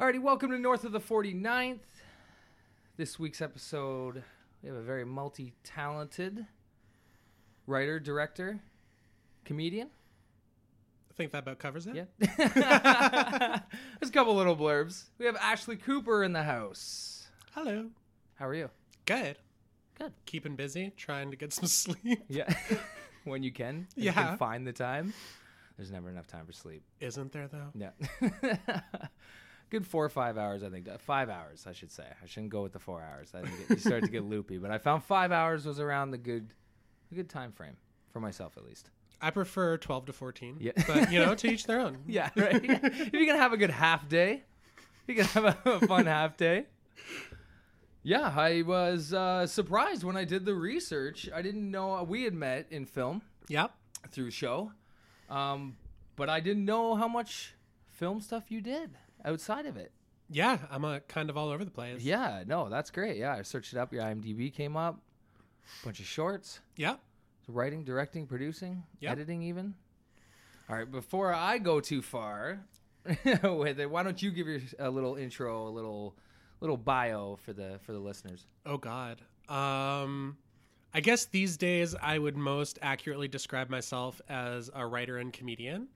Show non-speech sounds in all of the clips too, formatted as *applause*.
Alrighty, welcome to North of the 49th. This week's episode, we have a very multi talented writer, director, comedian. I think that about covers it. Yeah. *laughs* There's a couple little blurbs. We have Ashley Cooper in the house. Hello. How are you? Good. Good. Keeping busy, trying to get some *laughs* sleep. Yeah. *laughs* when you can. and you Yeah. can find the time. There's never enough time for sleep. Isn't there though? Yeah. Good four or five hours, I think. Uh, Five hours, I should say. I shouldn't go with the four hours. I think it, you start to get *laughs* loopy. But I found five hours was around the good, a good time frame for myself at least. I prefer 12 to 14. Yeah. But, you know, to *laughs* each their own. Yeah, right. *laughs* if you're gonna have a good half day, you can have a, a fun half day. Yeah, I was uh, surprised when I did the research. I didn't know we had met in film Yep. through show, um, but I didn't know how much film stuff you did outside of it. Yeah, I'm a kind of all over the place. Yeah, no, that's great. Yeah, I searched it up. Your IMDb came up. Bunch of shorts. Yep. writing, directing, producing, Yep. editing, even. All right, before I go too far *laughs* with it, why don't you give your a little intro, a little little bio for the for the listeners? Oh God. Um, I guess these days I would most accurately describe myself as a writer and comedian.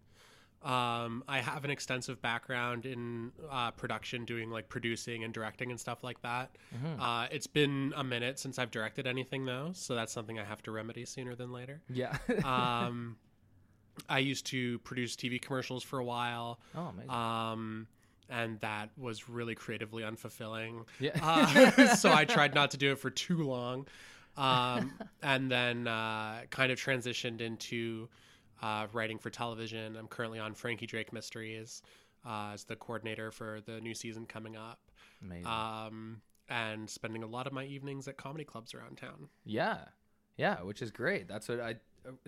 Um, I have an extensive background in uh, production, doing like producing and directing and stuff like that. Uh, it's been a minute since I've directed anything though, so that's something I have to remedy sooner than later. Yeah. Um, *laughs* I used to produce TV commercials for a while. oh, amazing. Um, and that was really creatively unfulfilling. yeah. Uh, *laughs* so I tried not to do it for too long. Um, *laughs* and then uh, kind of transitioned into uh, writing for television. I'm currently on Frankie Drake Mysteries uh, as the coordinator for the new season coming up. amazing. Um, and spending a lot of my evenings at comedy clubs around town. yeah. Yeah, which is great. That's what I.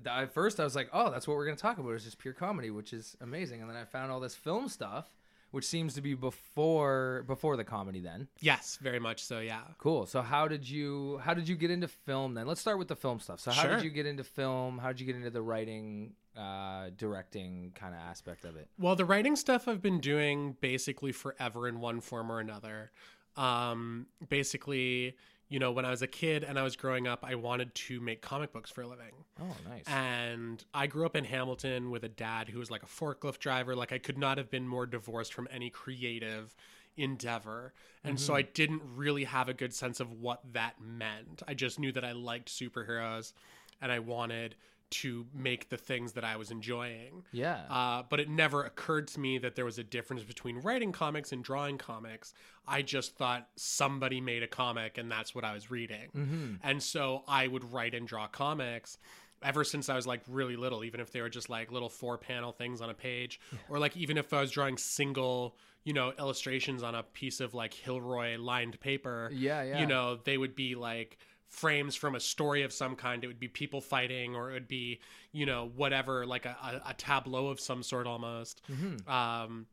At first, I was like, "Oh, that's what we're going to talk about. Is just pure comedy," which is amazing. And then I found all this film stuff, which seems to be before before the comedy. Then, Yes, very much so. Yeah. Cool. So how did you how did you get into film then? Let's start with the film stuff. So how Sure. did you get into film? How did you get into the writing, uh, directing kind of aspect of it? Well, the writing stuff I've been doing basically forever in one form or another. Um, basically, you know, when I was a kid and I was growing up, I wanted to make comic books for a living. Oh, nice. And I grew up in Hamilton with a dad who was like a forklift driver. Like, I could not have been more divorced from any creative endeavor. And so I didn't really have a good sense of what that meant. I just knew that I liked superheroes and I wanted to make the things that I was enjoying. yeah. Uh, but it never occurred to me that there was a difference between writing comics and drawing comics. I just thought somebody made a comic and that's what I was reading. mm-hmm. And so I would write and draw comics ever since I was like really little, even if they were just like little four panel things on a page, or like even if I was drawing single, you know, illustrations on a piece of like Hilroy lined paper, Yeah, yeah. you know, they would be like frames from a story of some kind. It would be people fighting, or it would be, you know, whatever, like a, a, a tableau of some sort almost. Mm-hmm. Um,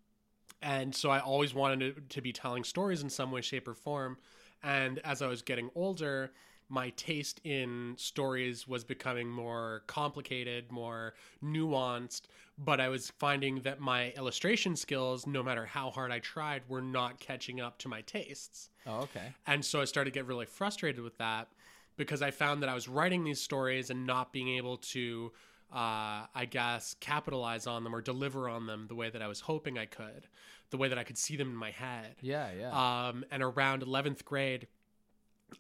and so I always wanted to, to be telling stories in some way, shape, or form. And as I was getting older, my taste in stories was becoming more complicated, more nuanced. But I was finding that my illustration skills, no matter how hard I tried, were not catching up to my tastes. Oh, okay. And so I started to get really frustrated with that because I found that I was writing these stories and not being able to, uh, I guess, capitalize on them or deliver on them the way that I was hoping I could, the way that I could see them in my head. Yeah, yeah. Um, and around 11th grade,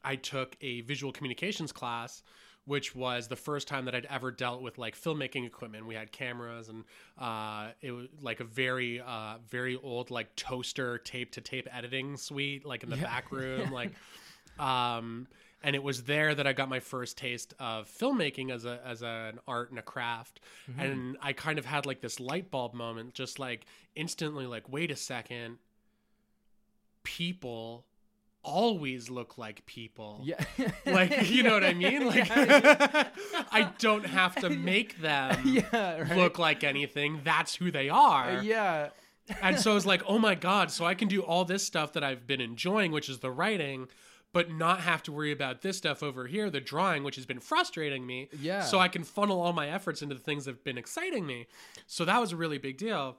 I took a visual communications class, which was the first time that I'd ever dealt with like filmmaking equipment. We had cameras and uh, it was like a very, uh, very old like toaster tape to tape editing suite, like in the Yeah. back room, *laughs* like. Um, and it was there that I got my first taste of filmmaking as a as an art and a craft. Mm-hmm. And I kind of had like this light bulb moment, just like instantly, like, wait a second, people always look like people. yeah. *laughs* *laughs* Like, you know what I mean? Like, *laughs* I don't have to make them yeah, right. look like anything. That's who they are. Uh, yeah. And so I was like, oh my God, so I can do all this stuff that I've been enjoying, which is the writing, but not have to worry about this stuff over here, the drawing, which has been frustrating me. Yeah. So I can funnel all my efforts into the things that have been exciting me. So that was a really big deal.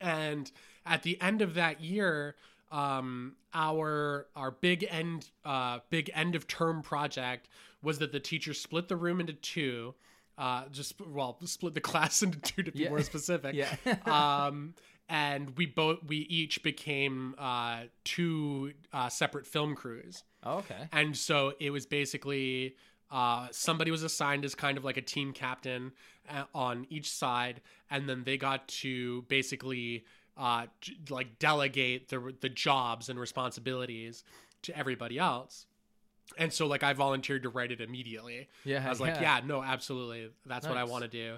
And at the end of that year, um, our our big end uh, big end of term project was that the teacher split the room into two. Uh, just well, *laughs* split the class into two to be Yeah. more specific. *laughs* Yeah. *laughs* um, and we both we each became uh, two uh, separate film crews. Oh, okay. And so it was basically uh, somebody was assigned as kind of like a team captain uh, on each side, and then they got to basically uh, like delegate the the jobs and responsibilities to everybody else. And so like I volunteered to write it immediately. Yeah. I was like, yeah, no, absolutely, that's what I want to do.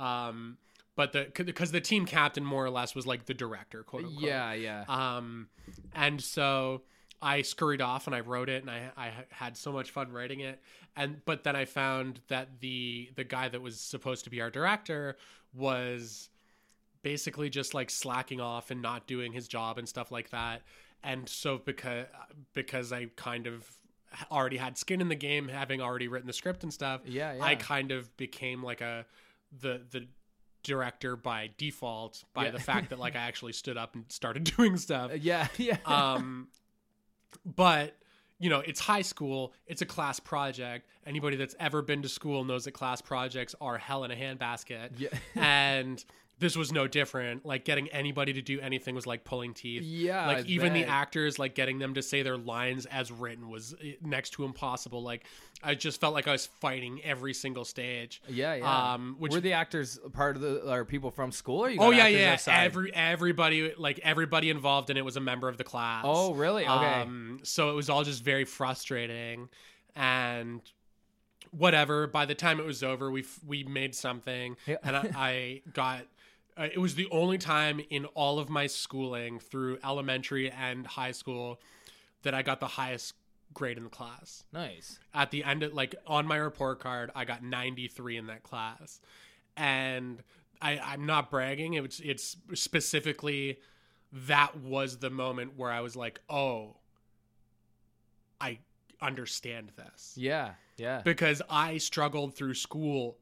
Um, but the because the team captain more or less was like the director, quote unquote. Yeah, yeah. Um, and so I scurried off and I wrote it, and I I had so much fun writing it. And but then I found that the the guy that was supposed to be our director was basically just like slacking off and not doing his job and stuff like that. And so because because I kind of already had skin in the game, having already written the script and stuff, yeah, yeah. I kind of became like a the the director by default by Yeah. the fact that like I actually stood up and started *laughs* doing stuff. Uh, yeah, *laughs* yeah. Um but you know, it's high school, it's a class project. Anybody that's ever been to school knows that class projects are hell in a handbasket. yeah. and this was no different. Like getting anybody to do anything was like pulling teeth. yeah. Like I even the actors, like getting them to say their lines as written was eh, next to impossible. Like I just felt like I was fighting every single stage. Yeah, yeah. Um, which Were the actors part of the are people from school? Or you oh yeah, yeah. outside? Every everybody, like everybody involved in it was a member of the class. Oh, really? Okay. Um, so it was all just very frustrating, and whatever. By the time it was over, we f- we made something, Yeah. and I, *laughs* I got. Uh, it was the only time in all of my schooling through elementary and high school that I got the highest grade in the class. nice. At the end of like on my report card, I got 93 in that class. And I, I'm not bragging. It's it's specifically that was the moment where I was like, oh, I understand this. Yeah, yeah. Because I struggled through school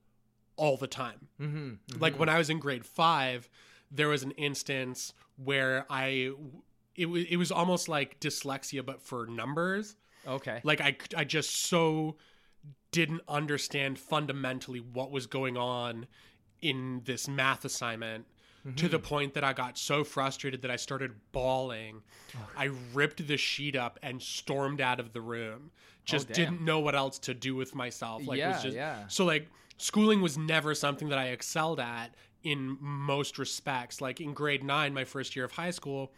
all the time. Mm-hmm. Like when I was in grade five, there was an instance where I it was it was almost like dyslexia but for numbers. okay. Like I I just so didn't understand fundamentally what was going on in this math assignment to the point that I got so frustrated that I started bawling. I ripped the sheet up and stormed out of the room. Just damn. didn't know what else to do with myself. Like Yeah, was just yeah. so like schooling was never something that I excelled at in most respects. Like in grade 9, my first year of high school,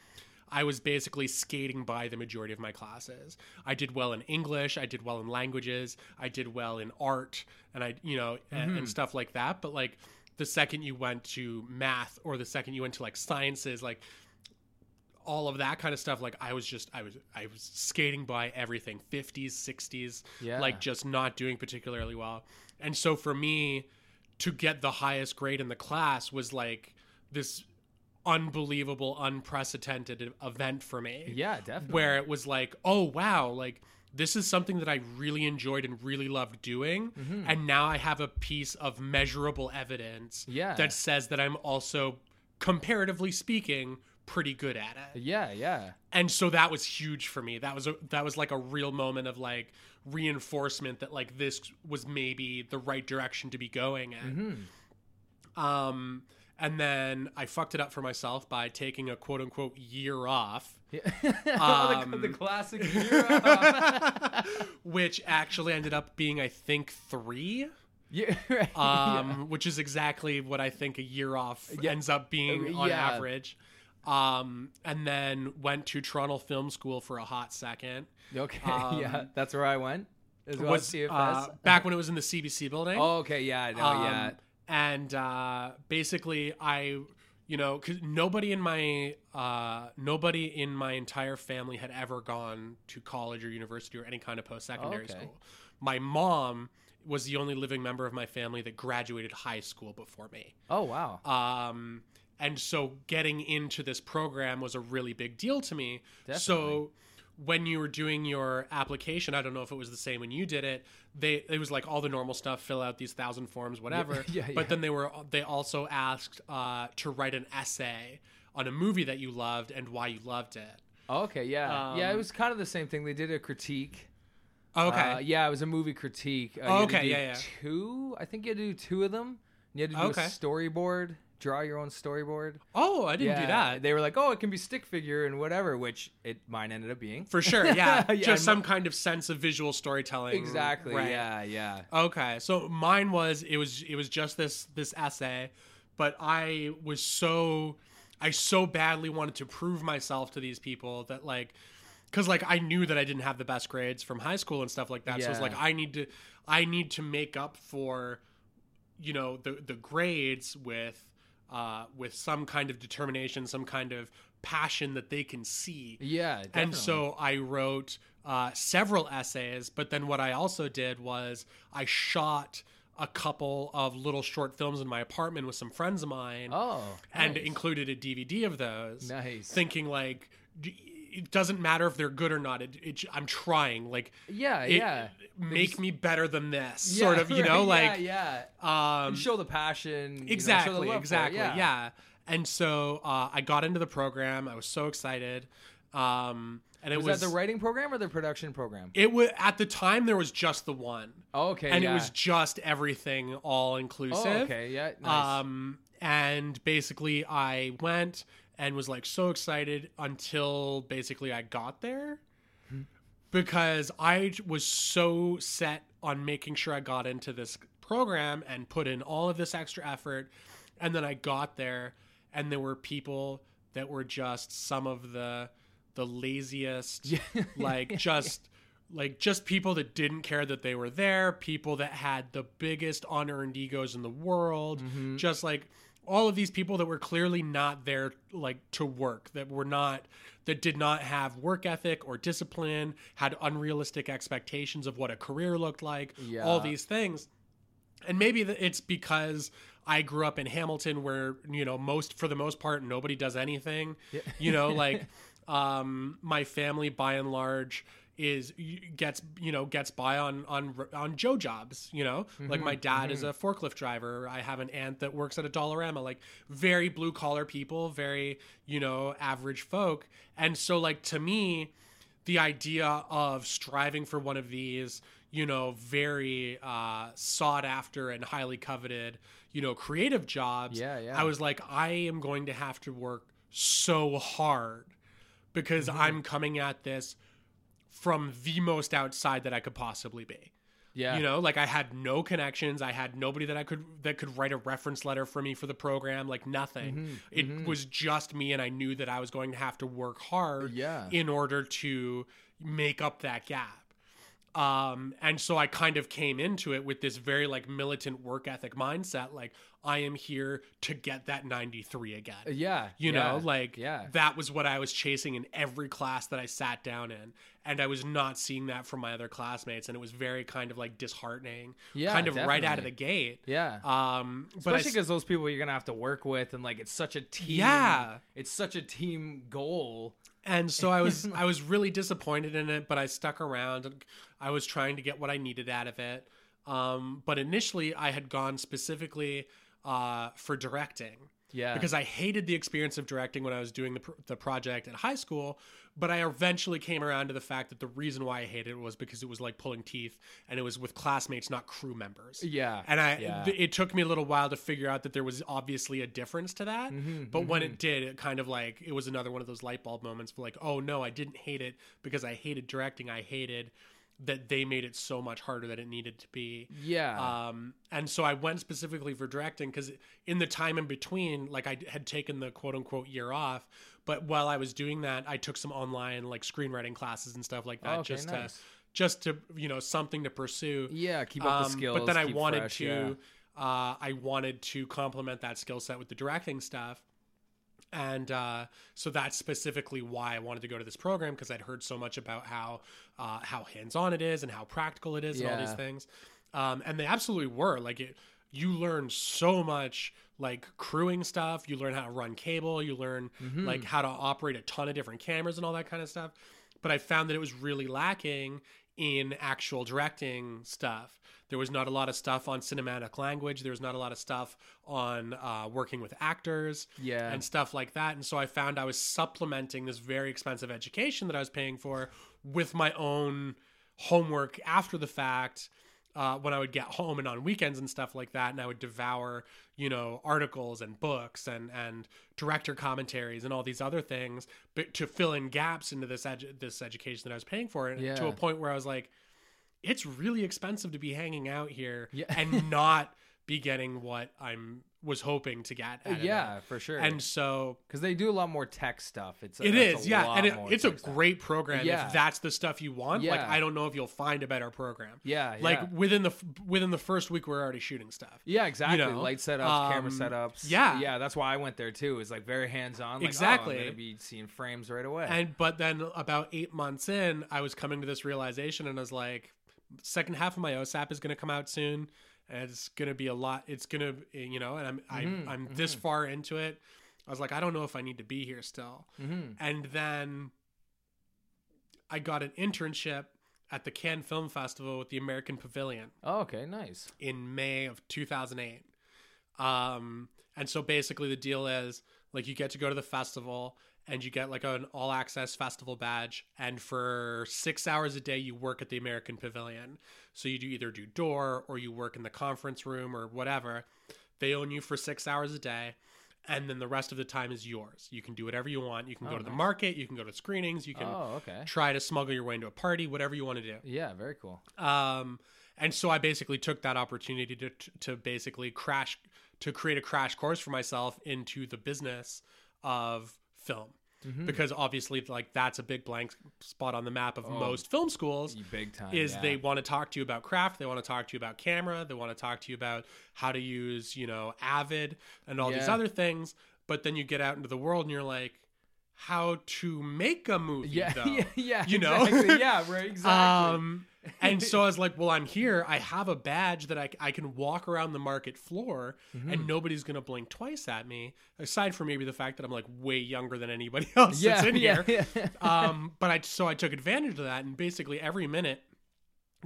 I was basically skating by the majority of my classes. I did well in English, I did well in languages, I did well in art, and I, you know, and, and stuff like that. But like the second you went to math or the second you went to like sciences, like all of that kind of stuff, like I was just, I was, I was skating by everything, 50s, 60s, Yeah. like just not doing particularly well. And so for me to get the highest grade in the class was like this unbelievable, unprecedented event for me. Yeah, definitely. Where it was like, oh wow, like this is something that I really enjoyed and really loved doing. Mm-hmm. And now I have a piece of measurable evidence Yeah. that says that I'm also, comparatively speaking, pretty good at it Yeah, yeah. and so that was huge for me that was a that was like a real moment of like reinforcement that like this was maybe the right direction to be going in um and then i fucked it up for myself by taking a quote unquote year off *laughs* Yeah. Um, the, the classic year. *laughs* which actually ended up being i think three yeah, *laughs* right. um which is exactly what i think a year off Yeah. ends up being on Yeah. average um and then went to toronto film school for a hot second okay. *laughs* um, yeah, that's where I went. As well was as CFS. uh, back when it was in the CBC building. oh, okay. Yeah, I know. Um, yeah. And uh, basically, I, you know, cause nobody in my uh, nobody in my entire family had ever gone to college or university or any kind of post secondary Okay. school. My mom was the only living member of my family that graduated high school before me. Oh, wow. Um, and so getting into this program was a really big deal to me. Definitely. So when you were doing your application, I don't know if it was the same when you did it. They it was like all the normal stuff, fill out these thousand forms, whatever. *laughs* yeah, But yeah. then they were they also asked uh, to write an essay on a movie that you loved and why you loved it. Oh, okay, yeah, yeah. It Um, was kind of the same thing. They did a critique. Okay. Uh, yeah, it was a movie critique. Uh, you Oh, had to okay, yeah, yeah. Two, I think you had to do two of them. You had to do Okay. a storyboard, draw your own storyboard. oh, I didn't do that. They were like, "Oh, it can be stick figure and whatever," which it mine ended up being. For sure, *laughs* yeah. Yeah, Just I'm some kind of sense of visual storytelling. Exactly. Right. Yeah, yeah. Okay, so mine was it was it was just this this essay, but I was so I so badly wanted to prove myself to these people that like cuz like I knew that I didn't have the best grades from high school and stuff like that. So it's Yeah. like I need to I need to make up for you know the the grades with uh with some kind of determination, some kind of passion that they can see. Yeah, Definitely. And so I wrote uh, several essays, but then what I also did was I shot a couple of little short films in my apartment with some friends of mine oh, and nice. included a DVD of those. Nice. Thinking like, it doesn't matter if they're good or not. It, it, I'm trying. Like, yeah, it- yeah. make just- me better than this. Yeah, sort of, you *laughs* know, right, like, yeah, yeah. um, show the passion. you know, the exactly it, exactly yeah. yeah. and so uh, i got into the program i was so excited um, and it Was, was, that the writing program or the production program? it was at the time there was just the one Oh, okay, and yeah. it was just everything all inclusive Oh, okay, yeah, nice. um, and basically i went and was like so excited until basically i got there because i was so set on making sure i got into this program and put in all of this extra effort and then i got there and there were people that were just some of the the laziest *laughs* like just like just people that didn't care that they were there people that had the biggest unearned egos in the world Mm-hmm. just like all of these people that were clearly not there like to work that were not that did not have work ethic or discipline had unrealistic expectations of what a career looked like Yeah. all these things and maybe it's because I grew up in Hamilton, where you know most for the most part nobody does anything. You know, *laughs* like um, my family by and large is gets you know gets by on on on Joe jobs. You know, like my dad is a forklift driver. I have an aunt that works at a Dollarama. Like very blue collar people, very you know average folk. And so like to me, the idea of striving for one of these you know very uh, sought after and highly coveted you know creative jobs Yeah, yeah. i was like i am going to have to work so hard because Mm-hmm. i'm coming at this from the most outside that i could possibly be. Yeah, you know like i had no connections. I had nobody that i could that could write a reference letter for me for the program like nothing. Mm-hmm, it was just me and i knew that i was going to have to work hard Yeah. in order to make up that gap. Um and so i kind of came into it with this very like militant work ethic mindset like i am here to get that 93 again. Yeah, you yeah, know like yeah, that was what i was chasing in every class that i sat down in and i was not seeing that from my other classmates and it was very kind of like disheartening Yeah, kind of right out of the gate yeah. um Especially because those people you're gonna have to work with, and like it's such a team. Yeah. it's such a team goal. and so i was *laughs* i was really disappointed in it but i stuck around i was trying to get what i needed out of it um but initially i had gone specifically uh for directing Yeah, because I hated the experience of directing when I was doing the, pr- the project at high school. But I eventually came around to the fact that the reason why I hated it was because it was like pulling teeth and it was with classmates, not crew members. yeah, And I, yeah. th- it took me a little while to figure out that there was obviously a difference to that. Mm-hmm, but when it did, it kind of like it was another one of those light bulb moments. Of like, oh no, I didn't hate it because I hated directing. I hated that they made it so much harder than it needed to be. yeah, Um, and so I went specifically for directing because in the time in between, like I had taken the quote unquote year off, but while I was doing that, I took some online like screenwriting classes and stuff like that, Okay, just nice. to just to you know something to pursue. yeah. Keep up the Um, skills. but then I wanted fresh, to, yeah. uh, I wanted to complement that skill set with the directing stuff. And uh, so that's specifically why I wanted to go to this program because I'd heard so much about how uh, how hands on it is and how practical it is and all these things. Um, and they absolutely were like it. You learn so much like crewing stuff. You learn how to run cable. You learn Mm-hmm. like how to operate a ton of different cameras and all that kind of stuff. but I found that it was really lacking in actual directing stuff. There was not a lot of stuff on cinematic language. There was not a lot of stuff on uh, working with actors Yeah. and stuff like that. And so I found I was supplementing this very expensive education that I was paying for with my own homework after the fact. Uh, when I would get home and on weekends and stuff like that, and I would devour, you know, articles and books and and director commentaries and all these other things, but to fill in gaps into this edu- this education that I was paying for, and to a point where I was like, it's really expensive to be hanging out here Yeah. and *laughs* not be getting what I'm was hoping to get. out of it. yeah, for sure. And so because they do a lot more tech stuff. It's it is, a yeah, lot and it, it's a tech stuff. great program Yeah. if that's the stuff you want. Like I don't know if you'll find a better program. Yeah, Like yeah. within the within the first week, we're already shooting stuff. Yeah, exactly. know, Light setups, camera um, setups. yeah. yeah. That's why I went there too. It's like very hands on. Like, Exactly. Oh, I'm gonna be seeing frames right away. And but then about eight months in, I was coming to this realization, and I was like, second half of my OSAP is going to come out soon. It's to be a lot. It's to, you know, and I'm Mm-hmm, I, I'm this far into it. I was like, I don't know if I need to be here still. Mhm. And then I got an internship at the Cannes Film Festival with the American Pavilion Oh, okay, nice. in May of 2008. Um, and so basically the deal is like you get to go to the festival and you get like an all access festival badge and for 6 hours a day you work at the American Pavilion. So you do either do door or you work in the conference room or whatever. They own you for 6 hours a day and then the rest of the time is yours. You can do whatever you want. You can Oh, go to the market, you can go to screenings, you can Oh, okay. try to smuggle your way into a party, whatever you want to do. Yeah, very cool. Um, and so I basically took that opportunity to to basically crash to create a crash course for myself into the business of film. Mm-hmm. Because obviously, like that's a big blank spot on the map of most film schools. Big time. Is yeah. they want to talk to you about craft, they want to talk to you about camera, they want to talk to you about how to use, you know, Avid and all these other things. But then you get out into the world and you're like, how to make a movie? Yeah, *laughs* though. yeah, yeah. You know? exactly. *laughs* yeah, right. Exactly. Um, and so I *laughs* was like, well, I'm here. I have a badge that I, I can walk around the market floor Mm-hmm. and nobody's going to blink twice at me, aside from maybe the fact that I'm like way younger than anybody *laughs* else yeah, that's in yeah, here. yeah. um, *laughs* but I, so I took advantage of that. And basically every minute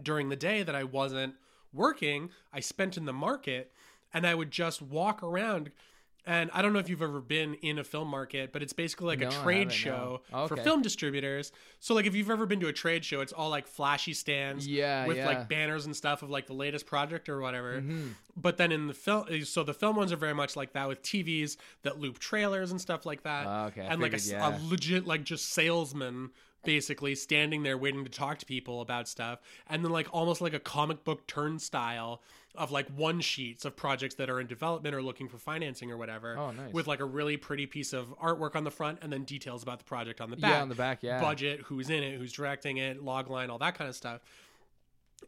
during the day that I wasn't working, I spent in the market and I would just walk around. And I don't know if you've ever been in a film market, but it's basically like No, a trade show no. for film distributors. So like if you've ever been to a trade show, it's all like flashy stands Yeah, with yeah. like banners and stuff of like the latest project or whatever. Mm-hmm. But then in the film, so the film ones are very much like that with TVs that loop trailers and stuff like that. Ah, okay, and like a, figured, s- a yeah. legit like just salesman basically standing there waiting to talk to people about stuff and then like almost like a comic book turnstile of like one sheets of projects that are in development or looking for financing or whatever Oh, nice. with like a really pretty piece of artwork on the front and then details about the project on the back Yeah, on the back, yeah. budget who's in it who's directing it log line all that kind of stuff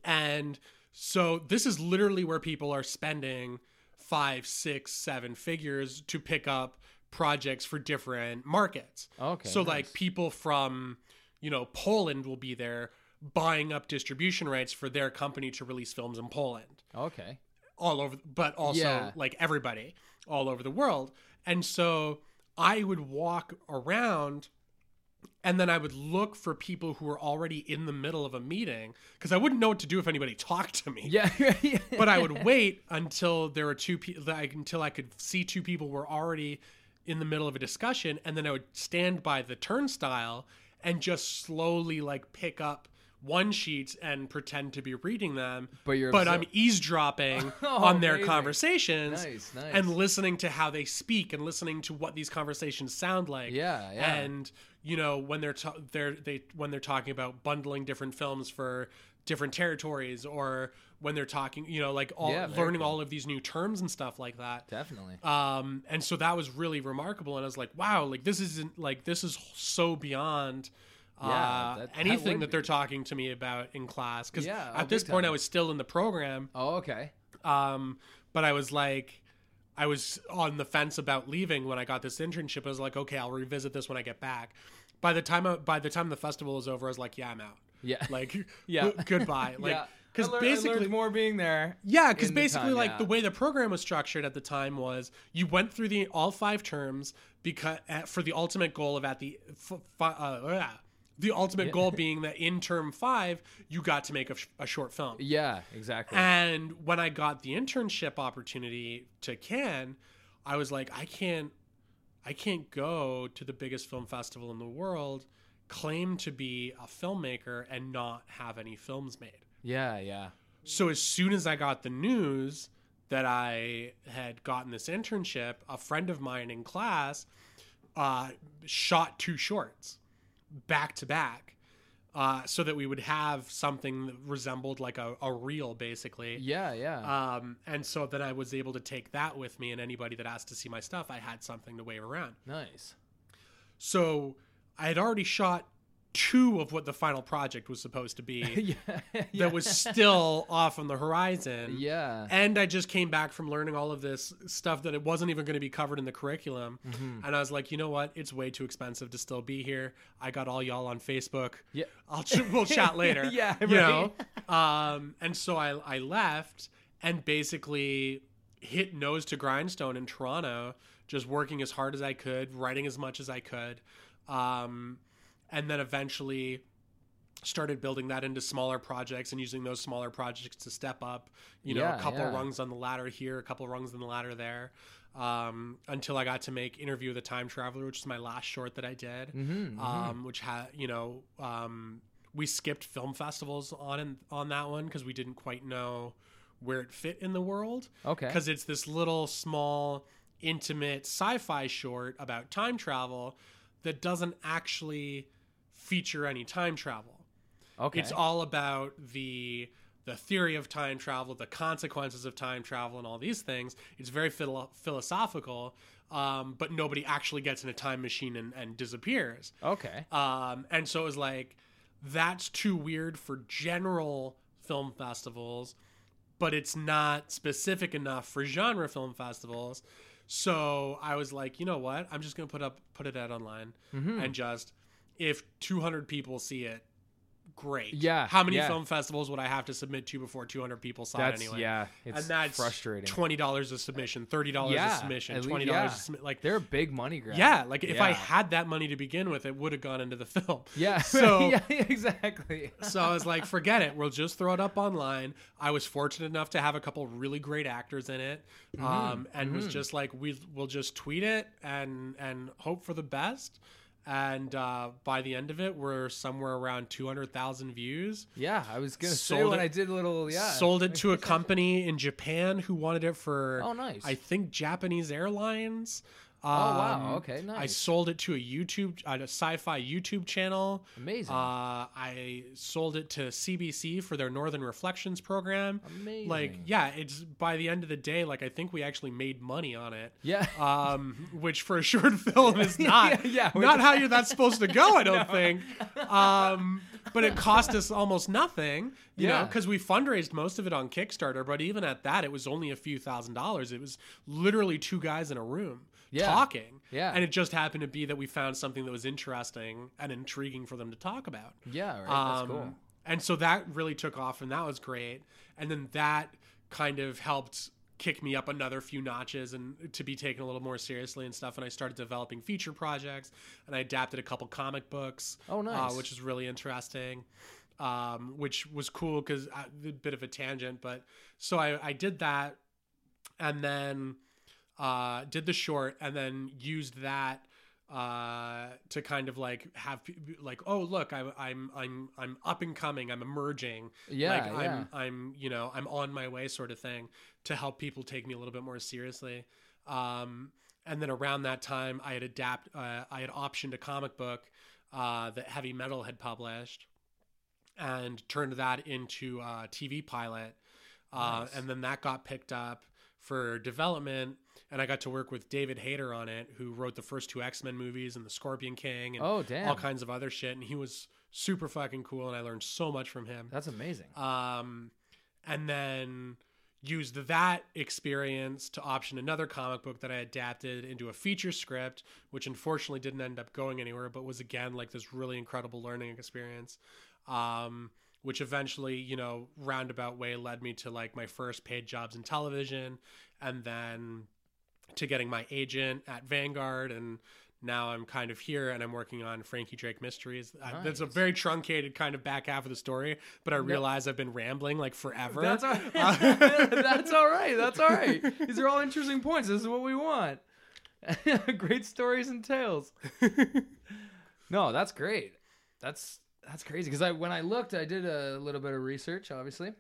and so this is literally where people are spending five six seven figures to pick up projects for different markets Okay, so nice. like people from you know poland will be there buying up distribution rights for their company to release films in poland Okay. all over but also Yeah. like everybody all over the world and so i would walk around and then i would look for people who were already in the middle of a meeting because i wouldn't know what to do if anybody *laughs* talked to me Yeah. *laughs* yeah. but i would wait until there were two people like, until i could see two people were already in the middle of a discussion and then i would stand by the turnstile and just slowly like pick up one sheet and pretend to be reading them But you're but i'm eavesdropping *laughs* Oh, on their amazing. conversations Nice, nice. and listening to how they speak and listening to what these conversations sound like Yeah, yeah. and you know when they're ta- they're they when they're talking about bundling different films for different territories or when they're talking you know like all Yeah, learning cool. all of these new terms and stuff like that Definitely. um and so that was really remarkable and i was like wow like this isn't like this is so beyond Yeah, that- that anything would that, they're talking to me about in class because Yeah, oh, at this point i was still in the program Oh, okay. um, but I was like, I was on the fence about leaving when I got this internship. I was like, okay, I'll revisit this when I get back. By the time I, by the time the festival was over, I was like, yeah, I'm out. Yeah. *laughs* *laughs* *laughs* Like, Yeah. goodbye. Like, yeah. because I lear- I basically, more being there. yeah, because in the basically, time, like yeah. the way the program was structured at the time was you went through the all five terms because uh, for the ultimate goal of at the f- fi- uh, yeah, the ultimate goal being that in term five you got to make a, sh- a short film Yeah, exactly. and when I got the internship opportunity to Cannes, I was like, I can't, I can't go to the biggest film festival in the world, claim to be a filmmaker, and not have any films made. yeah, yeah. So as soon as I got the news that I had gotten this internship, a friend of mine in class uh, shot two shorts back to back. Uh, so that we would have something that resembled like a, a reel, basically. Yeah, yeah. Um, and so that I was able to take that with me, and anybody that asked to see my stuff, I had something to wave around. nice. So I had already shot two of what the final project was supposed to be *laughs* yeah, that was still off on the horizon. Yeah. And I just came back from learning all of this stuff that it wasn't even going to be covered in the curriculum. Mm-hmm. And I was like, you know what? It's way too expensive to still be here. I got all y'all on Facebook. Yeah. I'll ch- we'll chat *laughs* later. Yeah, you know. *laughs* Um, and so I I left and basically hit nose to grindstone in Toronto, just working as hard as I could, writing as much as I could, um, and then eventually started building that into smaller projects and using those smaller projects to step up. You know, Yeah, a couple yeah. rungs on the ladder here, a couple rungs on the ladder there. Um, until I got to make Interview with the Time Traveler, which is my last short that I did Mhm, um, which had you know um, we skipped film festivals on in, on that one because we didn't quite know where it fit in the world Okay. because it's this little small intimate sci-fi short about time travel that doesn't actually feature any time travel Okay. it's all about the the theory of time travel, the consequences of time travel, and all these things. It's very philo- philosophical, um, but nobody actually gets in a time machine and, and disappears. okay. Um, and so it was like, that's too weird for general film festivals, but it's not specific enough for genre film festivals. So I was like, you know what? I'm just gonna put up put it out online Mm-hmm. and just if 200 people see it, great. Yeah, How many yeah. film festivals would I have to submit to before 200 people saw That's it anyway? yeah. It's and that's frustrating. Twenty dollars a submission, thirty dollars Yeah, a submission, twenty dollars yeah. a submission. Like They're a big money grab. yeah, like if I had that money to begin with, it would have gone into the film. *laughs* Yeah. So- *laughs* yeah, *laughs* exactly. So I was like, forget it. We'll just throw it up online. I was fortunate enough to have a couple really great actors in it, Mm-hmm. um, and was just like, we will just tweet it and and hope for the best. And uh, by the end of it, we're somewhere around two hundred thousand views. Yeah, I was gonna say when it- I did a little yeah. Sold it to a *laughs* company in Japan who wanted it for Oh, nice. I think Japanese Airlines. Oh wow. Um, Okay. Nice. I sold it to a YouTube, uh, a sci-fi YouTube channel. Amazing. Uh, I sold it to CBC for their Northern Reflections program. Amazing. Like, yeah, it's by the end of the day, like I think we actually made money on it. yeah. *laughs* Um, which for a short *laughs* film is not, Yeah, yeah, not how you're that's supposed to go. I don't *laughs* think. Um, but it cost us almost nothing, you know, Yeah. because we fundraised most of it on Kickstarter. But even at that, it was only a few thousand dollars. It was literally two guys in a room Yeah. talking. Yeah. And it just happened to be that we found something that was interesting and intriguing for them to talk about. yeah. Right. That's Um, cool. And so that really took off, and that was great. And then that kind of helped kick me up another few notches and to be taken a little more seriously and stuff. And I started developing feature projects, and I adapted a couple comic books. Oh, nice. Uh, which is really interesting. Um, which was cool because a bit of a tangent, but so I, I did that, and then uh, did the short, and then used that uh to kind of like have like oh look I, i'm i'm i'm up and coming i'm emerging Yeah, like yeah. i'm i'm you know i'm on my way sort of thing to help people take me a little bit more seriously um and then around that time i had adapt uh, i had optioned a comic book uh that heavy metal had published and turned that into a tv pilot uh, Nice. and then that got picked up for development and i got to work with david hayter on it who wrote the first two x-men movies and the scorpion king and Oh damn. all kinds of other shit and he was super fucking cool and i learned so much from him That's amazing. um, and then used that experience to option another comic book that I adapted into a feature script, which unfortunately didn't end up going anywhere, but was again like this really incredible learning experience. Um, which eventually, you know, roundabout way led me to like my first paid jobs in television and then to getting my agent at Vanguard and now I'm kind of here and I'm working on Frankie Drake Mysteries. Uh, That's a very truncated kind of back half of the story, but I realize I've been rambling like forever. That's all *laughs* right. *laughs* That's all right. That's all right. These are all interesting points. This is what we want. *laughs* great stories and tales. no, that's great. That's that's crazy because I when I looked, I did a little bit of research, obviously,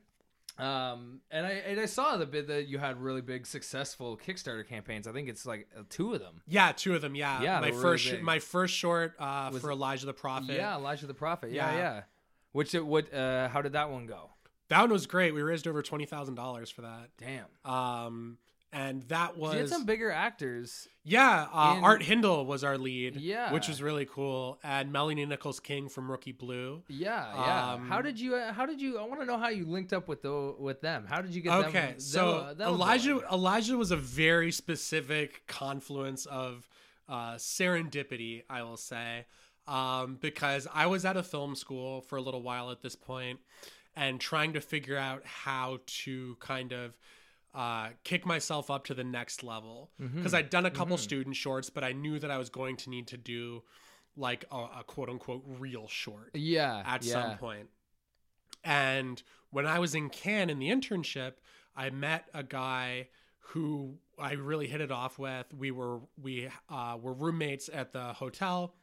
um, and I and I saw the bit that you had really big, successful Kickstarter campaigns. I think it's like uh, two of them. yeah, two of them. Yeah, Yeah, my first really my first short uh, Was- for Elijah the Prophet. Yeah, Elijah the Prophet. Yeah, Yeah. yeah. Which it what? Uh, how did that one go? that one was great. We raised over twenty thousand dollars for that. Damn. Um, and that was You had some bigger actors. Yeah, uh, in- Art Hindle was our lead. Yeah. which was really cool, and Melanie Nicholls-King from Rookie Blue. Yeah, yeah. Um, how did you? Uh, how did you? I want to know how you linked up with the with them. How did you get? Okay, them- so uh, them Elijah going? Elijah was a very specific confluence of uh, serendipity, I will say, um, because I was at a film school for a little while at this point, and trying to figure out how to kind of. Uh, kick myself up to the next level Mm-hmm. because I'd done a couple student shorts, but I knew that I was going to need to do like a, a quote unquote real short Yeah, at yeah. some point. And when I was in Cannes in the internship, I met a guy who I really hit it off with. We were we uh, were roommates at the hotel,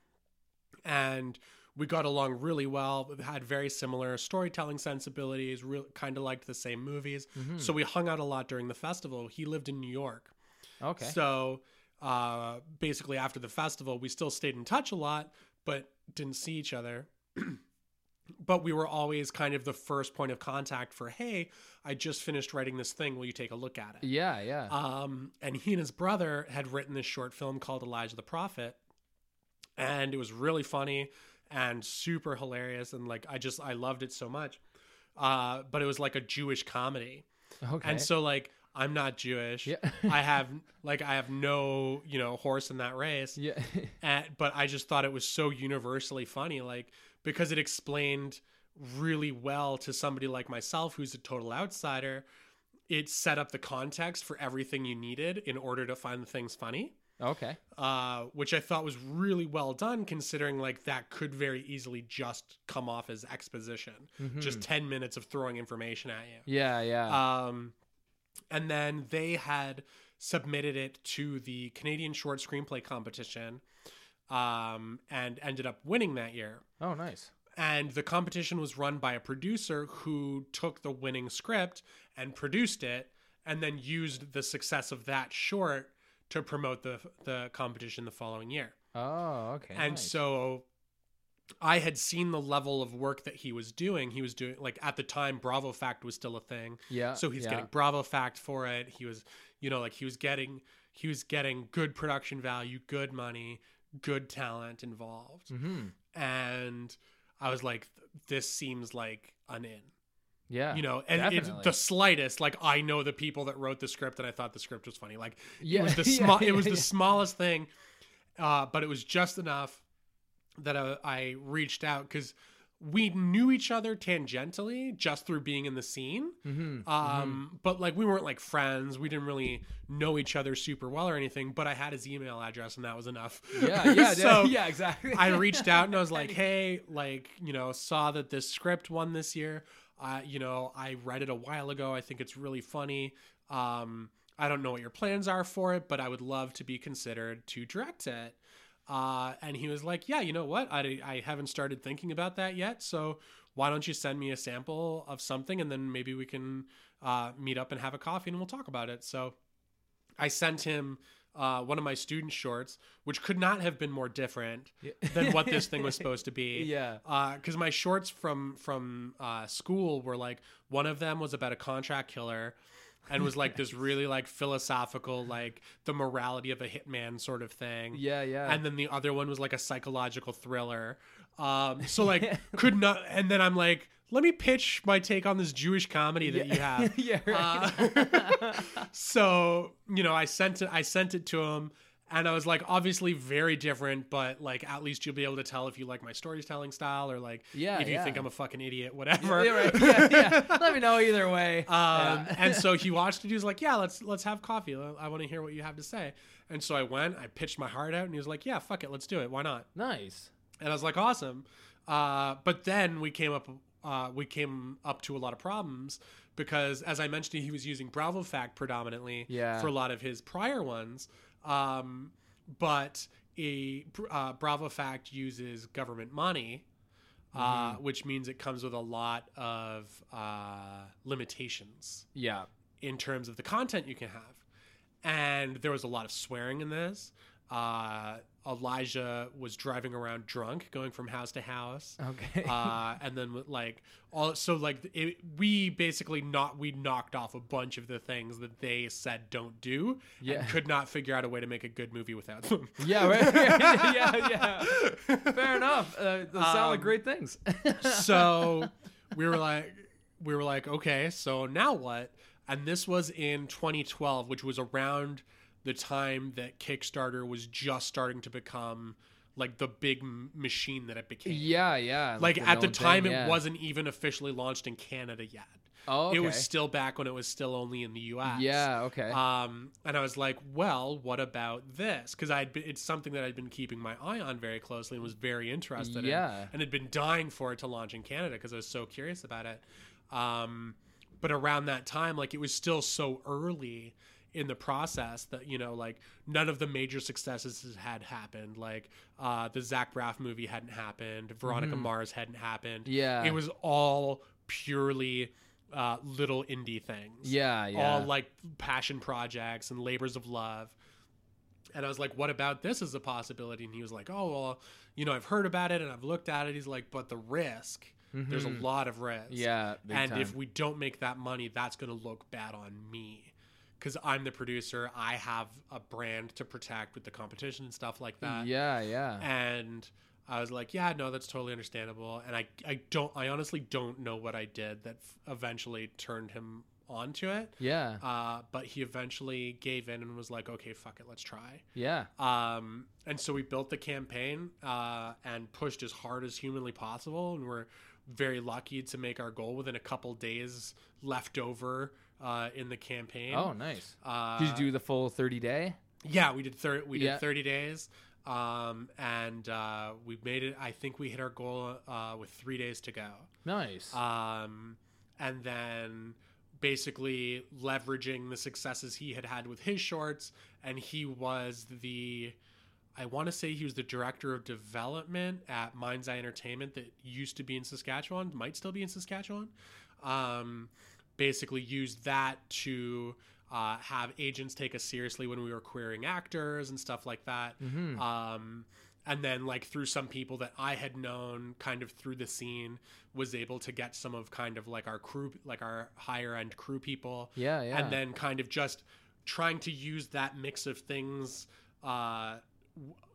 and we got along really well. We had very similar storytelling sensibilities. Real kind of liked the same movies. Mm-hmm. So we hung out a lot during the festival. He lived in New York. Okay. So uh, basically, after the festival, we still stayed in touch a lot, but didn't see each other. *clears throat* but we were always kind of the first point of contact for, hey, I just finished writing this thing. Will you take a look at it? yeah, yeah. Um, and he and his brother had written this short film called Elijah the Prophet, and it was really funny and super hilarious. And like, I just I loved it so much. Uh, but it was like a Jewish comedy. okay. And so like I'm not Jewish. Yeah. *laughs* I have like I have no, you know, horse in that race. yeah, *laughs* And, but I just thought it was so universally funny like because it explained really well to somebody like myself who's a total outsider. It set up the context for everything you needed in order to find the things funny. Okay. Uh, which I thought was really well done, considering like that could very easily just come off as exposition, just ten minutes of throwing information at you. Yeah, yeah. Um, and then they had submitted it to the Canadian Short Screenplay Competition um, and ended up winning that year. oh, nice. And the competition was run by a producer who took the winning script and produced it and then used the success of that short to promote the the competition the following year. Oh, okay. And nice. so I had seen the level of work that he was doing. He was doing like at the time Bravo Fact was still a thing. yeah, So he's yeah. getting Bravo Fact for it. He was, you know, like he was getting he was getting good production value, good money, good talent involved. Mhm. And I was like this seems like an in. Yeah, You know, and it's the slightest like I know the people that wrote the script and I thought the script was funny. Like yeah, it was the small *laughs* yeah, it was the yeah. smallest thing uh, but it was just enough that I, I reached out because we knew each other tangentially just through being in the scene Mhm, um, but like we weren't like friends we didn't really know each other super well or anything but i had his email address and that was enough Yeah, *laughs* yeah, so *laughs* yeah, exactly. I reached out and I was like, "Hey, like, you know, saw that this script won this year. Uh, you know, I read it a while ago. I think it's really funny. Um, I don't know what your plans are for it, but I would love to be considered to direct it." Uh, and he was like, "Yeah, you know what? I I haven't started thinking about that yet. So why don't you send me a sample of something, and then maybe we can uh, meet up and have a coffee and we'll talk about it." So I sent him uh, one of my student shorts, which could not have been more different than what this thing was *laughs* supposed to be. Yeah. Because my shorts from from uh, school were like one of them was about a contract killer, and was like this *laughs* really like philosophical like the morality of a hitman sort of thing. Yeah, yeah. And then the other one was like a psychological thriller. Um, so like *laughs* could not. And then I'm like, let me pitch my take on this Jewish comedy that you have. *laughs* yeah, right. Uh, *laughs* so you know, I sent it. I sent it to him, and I was like, obviously very different, but like at least you'll be able to tell if you like my storytelling style or like Yeah, if you yeah. think I'm a fucking idiot, whatever. Yeah, right. yeah, yeah. *laughs* Let me know either way. Um, Yeah. and so he watched it. He was like, "Yeah, let's let's have coffee. I want to hear what you have to say." And so I went. I pitched my heart out, and he was like, "Yeah, fuck it, let's do it. Why not?" nice. And I was like, "Awesome." Uh, but then we came up uh, we came up to a lot of problems because, as I mentioned, he was using Bravo Fact predominantly Yeah. for a lot of his prior ones. Um, but a uh, Bravo Fact uses government money. Uh, Mm-hmm. which means it comes with a lot of uh, limitations Yeah. in terms of the content you can have. And there was a lot of swearing in this. Elijah was driving around drunk, going from house to house. Okay. Uh, and then like all so like it, we basically not we knocked off a bunch of the things that they said don't do Yeah. and could not figure out a way to make a good movie without them. *laughs* yeah, right. *laughs* yeah, yeah. Fair enough. Uh, those sound like Um, great things. *laughs* so we were like we were like okay so now what and this was in 2012 which was around the time that kickstarter was just starting to become like the big m- machine that it became yeah, yeah. like at the time thing, it wasn't even officially launched in canada yet Oh, okay. it was still back when it was still only in the us Yeah. Okay. um, and I was like, well, what about this? Because I'd been, it's something that I'd been keeping my eye on very closely and was very interested Yeah. in, and had been dying for it to launch in Canada because I was so curious about it. Um, but around that time, like it was still so early in the process that you know, like none of the major successes had happened. Like uh, the Zach Braff movie hadn't happened, Veronica Mars hadn't happened. Mm-hmm. Yeah. it was all purely. Uh, little indie things yeah, yeah. all like passion projects and labors of love. And I was like, what about this as a possibility? And he was like, oh, well, you know, I've heard about it and I've looked at it. He's like, but the risk, there's a lot of risk. Mm-hmm. yeah. And time. if we don't make that money, that's going to look bad on me. Because I'm the producer. I have a brand to protect with the competition and stuff like that yeah, yeah. and I was like, yeah, no, that's totally understandable. And I, I don't, I honestly don't know what I did that f- eventually turned him onto it. yeah. Uh, but he eventually gave in and was like, okay, fuck it, let's try. yeah. Um, and so we built the campaign uh, and pushed as hard as humanly possible, and we're very lucky to make our goal within a couple days left over uh, in the campaign. Oh, nice. uh, Did you do the full 30 day? yeah, we did thir- we did Yeah. 30 days. Um, and uh, we made it. I think we hit our goal uh, with three days to go. Nice. Um, and then basically leveraging the successes he had had with his shorts, and he was the. I want to say he was the director of development at Mind's Eye Entertainment that used to be in Saskatchewan, might still be in Saskatchewan. Um, basically used that to uh, have agents take us seriously when we were querying actors and stuff like that. Mhm. Um, and then, like through some people that I had known, kind of through the scene, was able to get some of kind of like our crew, like our higher end crew people, yeah, yeah. and then kind of just trying to use that mix of things uh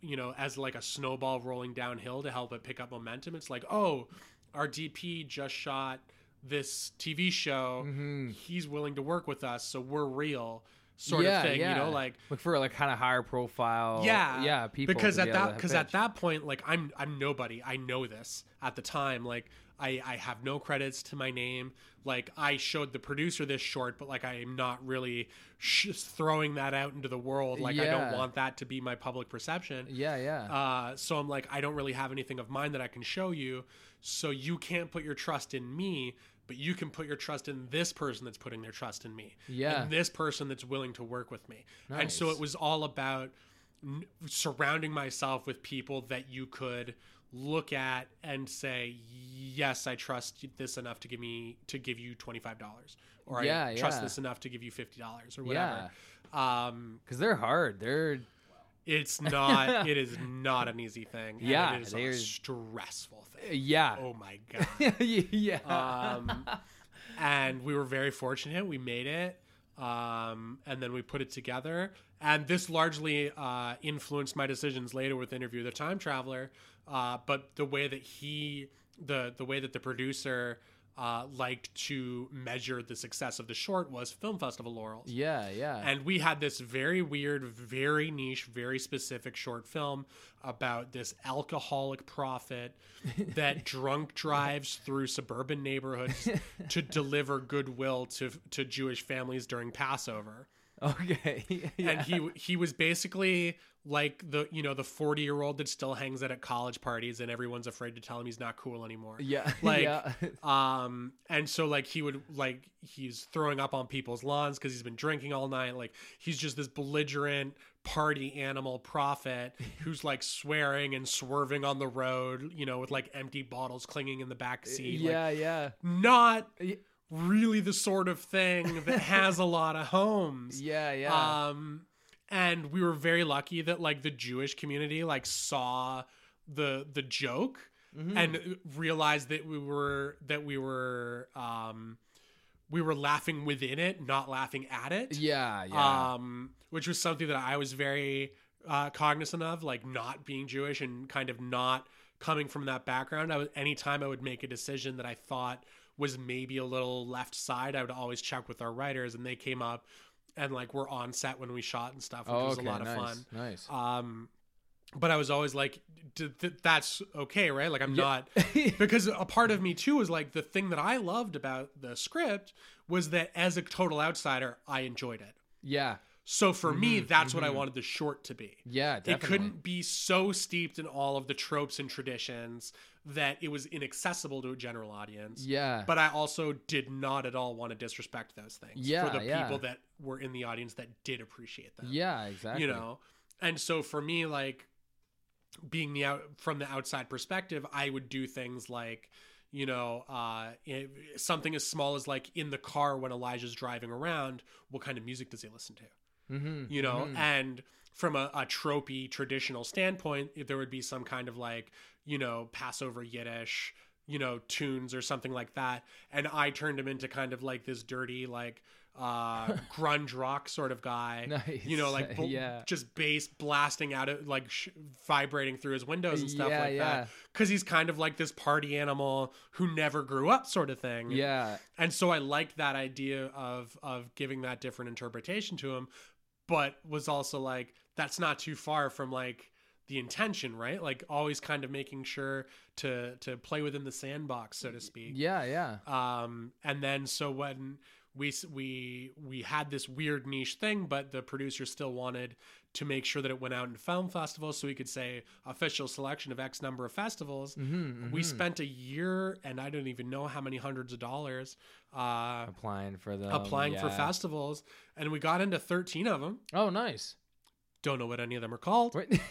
you know as like a snowball rolling downhill to help it pick up momentum it's like oh our dp just shot this tv show Mhm. he's willing to work with us so we're real sort yeah, of thing yeah. you know like look for like kind of higher profile. yeah yeah, people. because at that because at that point like i'm i'm nobody i know this at the time like i i have no credits to my name like i showed the producer this short but like i'm not really sh- throwing that out into the world like i don't want that to be my public perception Yeah, yeah. uh, so I'm like, I don't really have anything of mine that I can show you. So you can't put your trust in me, but you can put your trust in this person that's putting their trust in me. Yeah. And this person that's willing to work with me. And so it was all about n- surrounding myself with people that you could look at and say, yes, I trust this enough to give me to give you twenty five dollars, or Yeah, I trust yeah. this enough to give you fifty dollars, or yeah, whatever. Um, because they're hard. They're it's *laughs* not. it is not an easy thing. Yeah, it is a stressful thing. yeah, Oh my *laughs* god. yeah. um, and we were very fortunate. We made it, um, and then we put it together. And this largely uh, influenced my decisions later with Interview the Time Traveler. Uh, but the way that he, the the way that the producer uh, liked to measure the success of the short was film festival laurels. Yeah, yeah. And we had this very weird, very niche, very specific short film about this alcoholic prophet *laughs* that drunk drives through suburban neighborhoods *laughs* to deliver goodwill to to Jewish families during Passover. okay. *laughs* yeah. And he he was basically like the you know the 40 year old that still hangs out at college parties and everyone's afraid to tell him he's not cool anymore yeah, *laughs* like yeah. um and so like he would like he's throwing up on people's lawns because he's been drinking all night like he's just this belligerent party animal prophet *laughs* who's like swearing and swerving on the road you know with like empty bottles clinging in the back seat like, yeah, yeah. not really the sort of thing that has a lot of homes *laughs* Yeah, yeah. um, and we were very lucky that like the Jewish community like saw the the joke Mm-hmm. and realized that we were that we were um we were laughing within it, not laughing at it. yeah, yeah. Um, which was something that I was very uh, cognizant of, like not being Jewish and kind of not coming from that background. I was anytime I would make a decision that I thought was maybe a little left side, I would always check with our writers, and they came up and like we were on set when we shot and stuff, which oh, was a lot nice, of fun. Nice. Um, but I was always like, that's okay, right? Like I'm Yeah. not *laughs* because a part of me too was like the thing that I loved about the script was that as a total outsider, I enjoyed it. yeah, So for me, that's what I wanted the short to be. yeah. It couldn't be so steeped in all of the tropes and traditions that it was inaccessible to a general audience. Yeah. But I also did not at all want to disrespect those things Yeah, for the yeah. people that were in the audience that did appreciate them yeah, exactly. you know and so for me like being the out from the outside perspective i would do things like you know uh something as small as like in the car when elijah's driving around what kind of music does he listen to Mm-hmm. you know and from a, a tropey traditional standpoint if there would be some kind of like you know passover yiddish you know tunes or something like that and i turned him into kind of like this dirty like uh *laughs* grunge rock sort of guy Nice. you know like *laughs* bl- Yeah. just bass blasting out of like sh- vibrating through his windows and stuff Yeah, like yeah. that because he's kind of like this party animal who never grew up sort of thing Yeah, and so I liked that idea of of giving that different interpretation to him, but was also like that's not too far from like the intention, right? Like always kind of making sure to to play within the sandbox, so to speak. yeah, yeah. Um, and then so when we we we had this weird niche thing, but the producer still wanted to make sure that it went out in film festivals, so we could say official selection of X number of festivals. Mm-hmm, We spent a year, and I don't even know how many hundreds of dollars, uh, applying for the applying for festivals, and we got into thirteen of them. Oh, nice. Don't know what any of them are called. Wait. *laughs*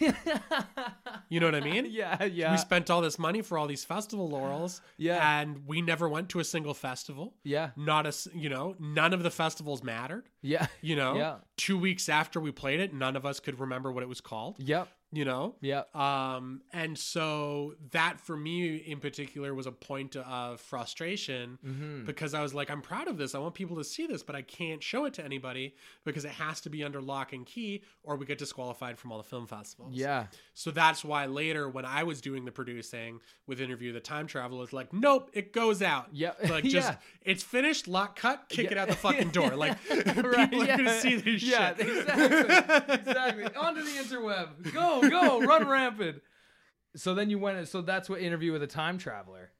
You know what I mean? yeah, yeah, We spent all this money for all these festival laurels, Yeah. and we never went to a single festival. yeah, Not a, you know, none of the festivals mattered. yeah. You know, Yeah. two weeks after we played it, none of us could remember what it was called. Yep. You know, yeah um, and so that for me in particular was a point of frustration Mm-hmm. because I was like, I'm proud of this. I want people to see this, but I can't show it to anybody because it has to be under lock and key, or we get disqualified from all the film festivals. Yeah. So that's why later, when I was doing the producing with Interview the Time Travel, it's like, nope, it goes out. yeah *laughs* Like, just Yeah. it's finished, lock cut, kick Yeah. it out the fucking door. Like, *laughs* Right, people are yeah. gonna see this Yeah, shit. exactly. exactly. *laughs* Onto the interweb. Go, go, run rampant. So then you went. So that's what interview with a time traveler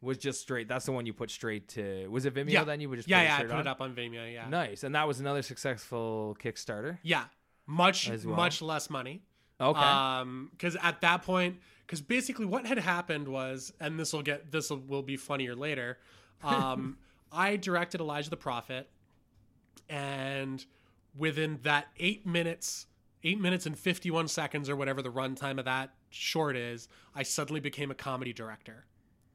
was just straight. That's the one you put straight to. Was it Vimeo? Yeah. Then you would just yeah, put yeah, I put on? it up on Vimeo. Yeah, Nice, and that was another successful Kickstarter. yeah, much well. much less money. Okay. Um, because at that point, because basically what had happened was, and this will get this will be funnier later. *laughs* Um, I directed Elijah the Prophet, and within that eight minutes, eight minutes and fifty one seconds or whatever the runtime of that short is, I suddenly became a comedy director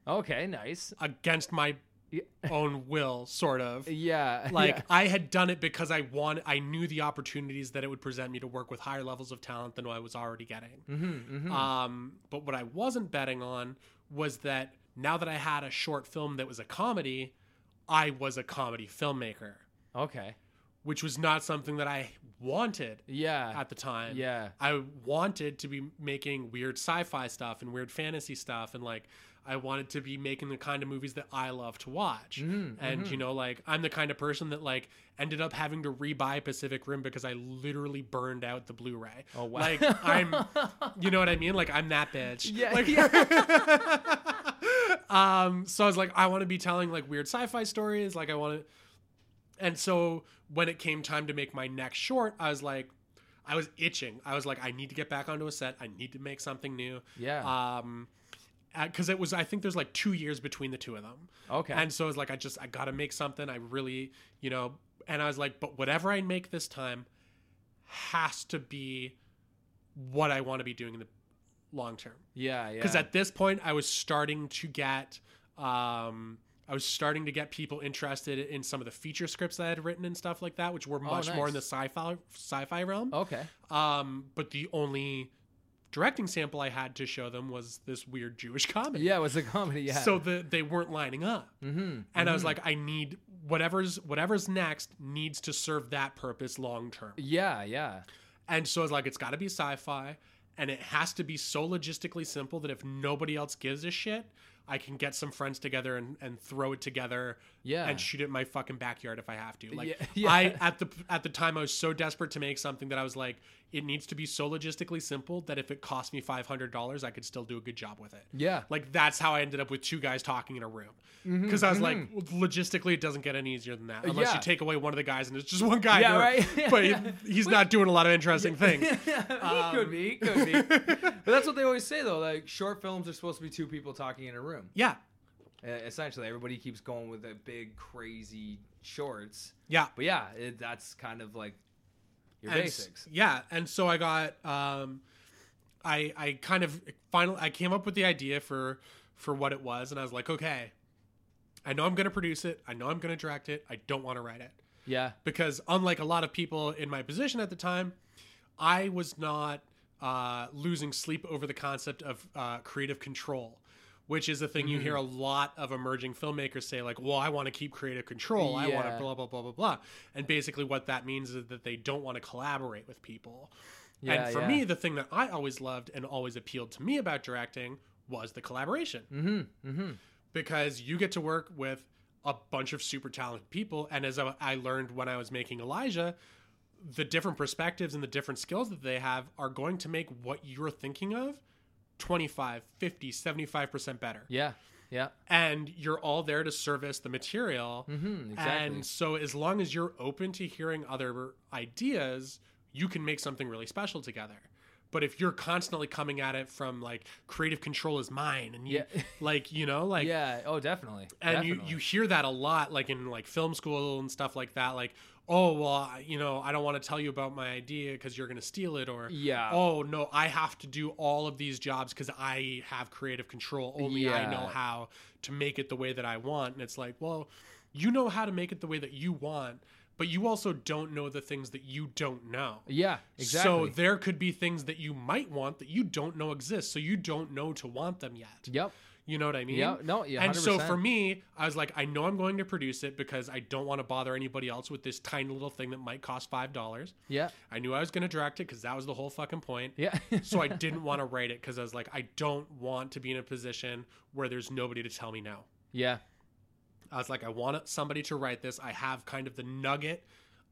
okay. Nice. against my *laughs* own will, sort of. Yeah. like yeah. I had done it because I want I knew the opportunities that it would present me to work with higher levels of talent than I was already getting. Mhm, mhm. Um, but what I wasn't betting on was that now that I had a short film that was a comedy, I was a comedy filmmaker. okay. Which was not something that I wanted Yeah. at the time. yeah. I wanted to be making weird sci-fi stuff and weird fantasy stuff and like I wanted to be making the kind of movies that I love to watch. Mhm, and you know like I'm the kind of person that like ended up having to rebuy Pacific Rim because I literally burned out the Blu-ray. Oh, wow. Like I'm you know what I mean? Like I'm that bitch. Yeah, Like *laughs* um so I was like I want to be telling like weird sci-fi stories, like I want to and so when it came time to make my next short, I was like, I was itching. I was like, I need to get back onto a set. I need to make something new. Yeah. Um, because it was, I think there's like two years between the two of them. okay. And so I was like, I just, I got to make something. I really, you know, and I was like, but whatever I make this time has to be what I want to be doing in the long term yeah. Yeah. because at this point i was starting to get um i was starting to get people interested in some of the feature scripts that i had written and stuff like that which were much more in the sci-fi sci-fi realm okay. um but the only directing sample i had to show them was this weird jewish *laughs* comedy Yeah. It was a comedy. Yeah. so the, they weren't lining up Mm-hmm. and i was like i need whatever's whatever's next needs to serve that purpose long term Yeah. Yeah. and so it's like it's got to be sci-fi, and it has to be so logistically simple that if nobody else gives a shit, I can get some friends together and, and throw it together Yeah. and shoot it in my fucking backyard if I have to. Like Yeah, *laughs* yeah. I at the at the time I was so desperate to make something that I was like, it needs to be so logistically simple that if it cost me five hundred dollars, I could still do a good job with it. Yeah. Like that's how I ended up with two guys talking in a room. Mm-hmm, Because I was like, mm-hmm. logistically, it doesn't get any easier than that. Uh, unless yeah. you take away one of the guys and it's just one guy. Yeah, right. *laughs* But he- he's not doing a lot of interesting *laughs* things. he could be. Could be. Um, but that's what they always say though. Like short films are supposed to be two people talking in a room. Yeah. Uh, essentially, everybody keeps going with the big, crazy shorts. Yeah. But yeah, it, that's kind of like your And basics. Yeah. And so I got um I I kind of finally I came up with the idea for for what it was and I was like, okay, I know I'm gonna produce it, I know I'm gonna direct it, I don't want to write it. Yeah. Because unlike a lot of people in my position at the time, I was not uh, losing sleep over the concept of uh, creative control, which is a thing you hear a lot of emerging filmmakers say, like, well, I want to keep creative control. I want to blah, blah, blah, blah, blah. And basically, what that means is that they don't want to collaborate with people. Yeah, and for yeah. me, the thing that I always loved and always appealed to me about directing was the collaboration Mm-hmm. Mm-hmm. because you get to work with a bunch of super talented people and as I I learned when I was making Elijah the different perspectives and the different skills that they have are going to make what you're thinking of 25 50 75% better Yeah. Yeah. and you're all there to service the material Mm-hmm. Exactly. and so as long as you're open to hearing other ideas you can make something really special together but if you're constantly coming at it from like creative control is mine and you Yeah. *laughs* like you know like yeah. Oh, definitely. and you, you hear that a lot like in like film school and stuff like that like oh well I- you know i don't want to tell you about my idea because you're going to steal it or Yeah. oh no i have to do all of these jobs because i have creative control only i know how to make it the way that i want and it's like well you know how to make it the way that you want but you also don't know the things that you don't know Yeah. Exactly. so there could be things that you might want that you don't know exist so you don't know to want them yet Yep. You know what I mean? Yeah, no, yeah, And so for me, I was like, I know I'm going to produce it because I don't want to bother anybody else with this tiny little thing that might cost five dollars. Yeah. I knew I was going to direct it because that was the whole fucking point. Yeah. *laughs* so I didn't want to write it because I was like, I don't want to be in a position where there's nobody to tell me no. yeah. I was like, I want somebody to write this. I have kind of the nugget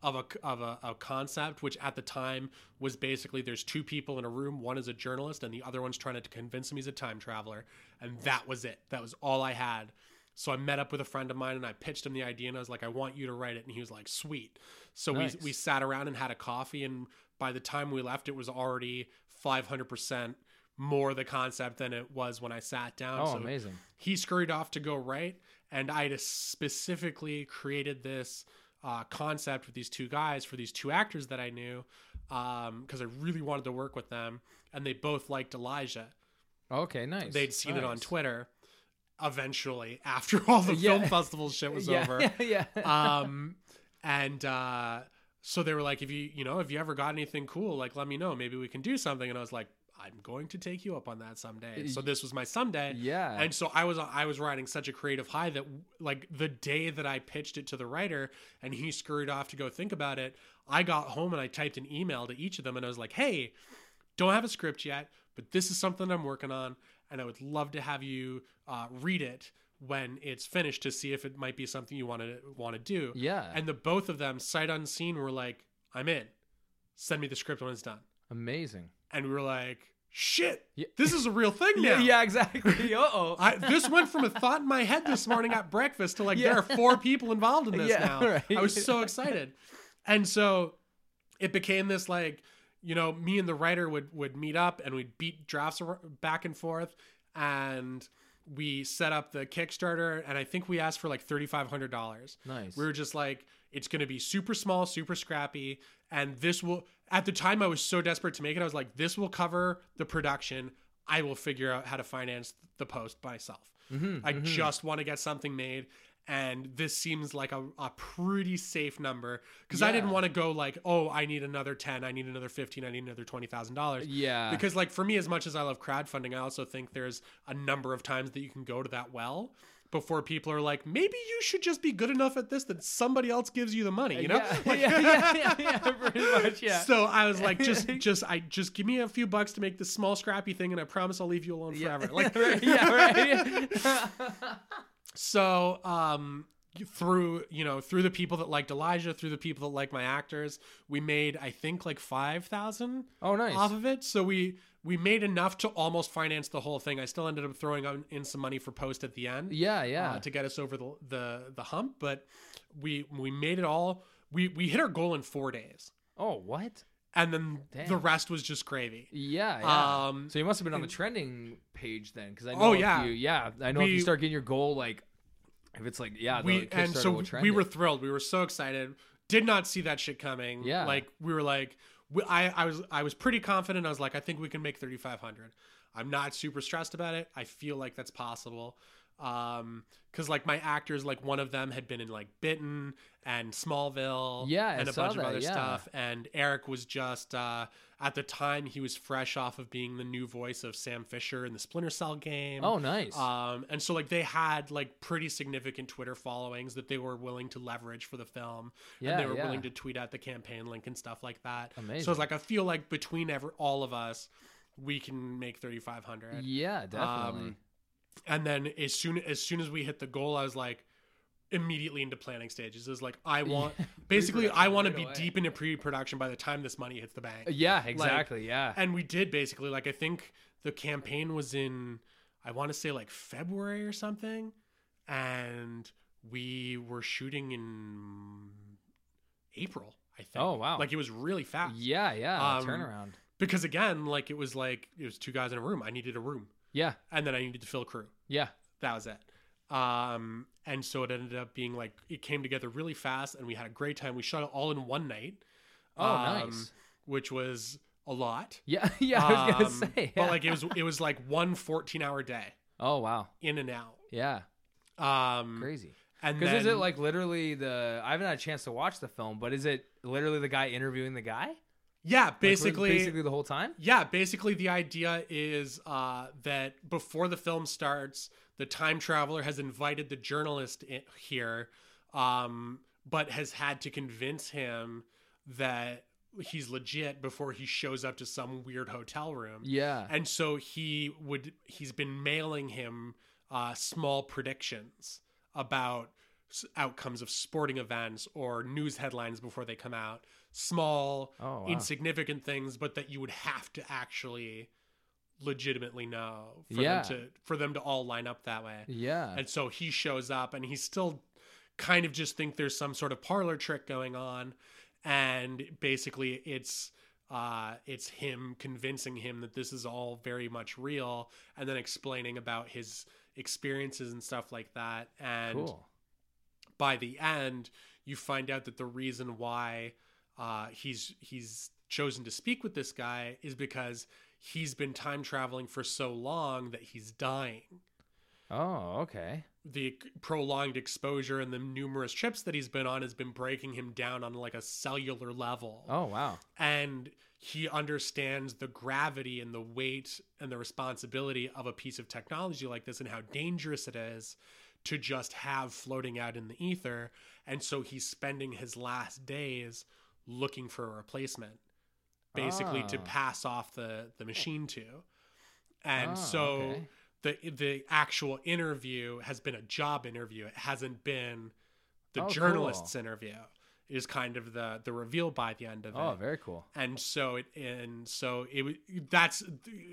of a of a, a concept, which at the time was basically there's two people in a room. One is a journalist, and the other one's trying to convince him he's a time traveler, and that was it. That was all I had. So I met up with a friend of mine and I pitched him the idea, and I was like, I want you to write it, and he was like, Sweet. So Nice. we we sat around and had a coffee, and by the time we left, it was already 500 percent more the concept than it was when I sat down. Oh, so amazing. he scurried off to go write and i specifically created this uh, concept with these two guys for these two actors that i knew because i really wanted to work with them and they both liked elijah Okay. Nice. they'd seen it on twitter eventually *laughs* after all the Yeah. film festival shit was *laughs* yeah, over *laughs* Yeah. Yeah. um and uh so they were like if you you know if you ever got anything cool like let me know maybe we can do something and i was like I'm going to take you up on that someday. So this was my someday. Yeah. And so I was I was riding such a creative high that like the day that I pitched it to the writer and he scurried off to go think about it, I got home and I typed an email to each of them and I was like, "Hey, don't have a script yet, but this is something I'm working on and I would love to have you uh, read it when it's finished to see if it might be something you want to want to do." yeah. And the both of them sight unseen were like, "I'm in. Send me the script when it's done." Amazing. And we were like, "Shit. Yeah. This is a real thing *laughs* now." Yeah, yeah, exactly. *laughs* Uh oh. This went from a thought in my head this morning at breakfast to like Yeah. there are four people involved in this now. right. I was so excited, and so it became this like you know me and the writer would would meet up and we'd beat drafts back and forth, and we set up the Kickstarter and I think we asked for like thirty five hundred dollars. Nice. We were just like, it's going to be super small, super scrappy. And this will, at the time, I was so desperate to make it. I was like, this will cover the production. I will figure out how to finance the post myself. Mhm, I mhm. just want to get something made. And this seems like a, a pretty safe number because I didn't want to go like, oh, I need another 10, I need another 15, I need another $20,000 Yeah. because like for me as much as i love crowdfunding i also think there's a number of times that you can go to that well before people are like maybe you should just be good enough at this that somebody else gives you the money you know yeah, *laughs* Like- yeah, yeah, *laughs* yeah, yeah, *laughs* pretty much, yeah. so i was like just just i just give me a few bucks to make this small scrappy thing and i promise i'll leave you alone yeah. forever like right, yeah, right. so um through you know through the people that liked elijah through the people that liked my actors we made i think like 5000 oh, nice. off of it. So we we made enough to almost finance the whole thing. I still ended up throwing in some money for post at the end Yeah, yeah. uh, to get us over the, the the hump, but we we made it all. We we hit our goal in four days, oh, what? and then the rest was just gravy. Yeah, yeah. Um, so you must have been on the trending page then, because I know. Oh, yeah. you, yeah. I know if you start getting your goal, like, if it's like, yeah, the we and so we were thrilled. We were so excited. Did not see that shit coming. Yeah. like we were like, we, I I was I was pretty confident. I was like, I think we can make thirty five hundred. I'm not super stressed about it. I feel like that's possible. Um, because like my actors, like one of them had been in like Bitten and Smallville, Yeah, I and a bunch of other yeah. stuff. And Eric was just uh, at the time he was fresh off of being the new voice of Sam Fisher in the Splinter Cell game. Oh, nice. Um, and so like they had like pretty significant Twitter followings that they were willing to leverage for the film. Yeah, and they were yeah. willing to tweet out the campaign link and stuff like that. Amazing. So it's like I feel like between ever all of us, we can make thirty five hundred. yeah, definitely. Um, And then as soon as soon as we hit the goal, I was like immediately into planning stages. It was like I want *laughs* basically I Pre-production want to be away. deep into pre production by the time this money hits the bank yeah, exactly. yeah. and we did basically like i think the campaign was in i want to say like february or something and we were shooting in april i think Oh, wow. like it was really fast Yeah, yeah. Um, turnaround. because again like it was like it was two guys in a room i needed a room Yeah, and then i needed to fill crew yeah. that was it um and so it ended up being like it came together really fast and we had a great time we shot it all in one night Oh, um, nice. which was a lot *laughs* Yeah, yeah. I was gonna Um, say. Yeah. But like it was it was like one 14 hour day oh wow. in and out. Yeah, Um crazy. and Because is it like literally the? I haven't had a chance to watch the film, but is it literally the guy interviewing the guy? Like, yeah, basically basically the whole time. yeah, basically the idea is uh that before the film starts, the time traveler has invited the journalist in here um but has had to convince him that he's legit before he shows up to some weird hotel room. Yeah. and so he would he's been mailing him uh, small predictions about outcomes of sporting events or news headlines before they come out small Oh, wow. insignificant things but that you would have to actually legitimately know for Yeah. them to for them to all line up that way Yeah. and so he shows up and he's still kind of just think there's some sort of parlor trick going on. And basically it's uh it's him convincing him that this is all very much real and then explaining about his experiences and stuff like that. And cool. by the end, you find out that the reason why uh, he's he's chosen to speak with this guy is because he's been time traveling for so long that he's dying. Oh, okay. The prolonged exposure and the numerous trips that he's been on has been breaking him down on like a cellular level. Oh, wow. And he understands the gravity and the weight and the responsibility of a piece of technology like this and how dangerous it is to just have floating out in the ether. And so he's spending his last days looking for a replacement, basically to Ah. pass off the, the machine to. And Ah, so okay. the the actual interview has been a job interview. It hasn't been the Oh, cool. journalist's interview. Is kind of the the reveal by the end of Oh, it Oh, very cool. and so it and so it that's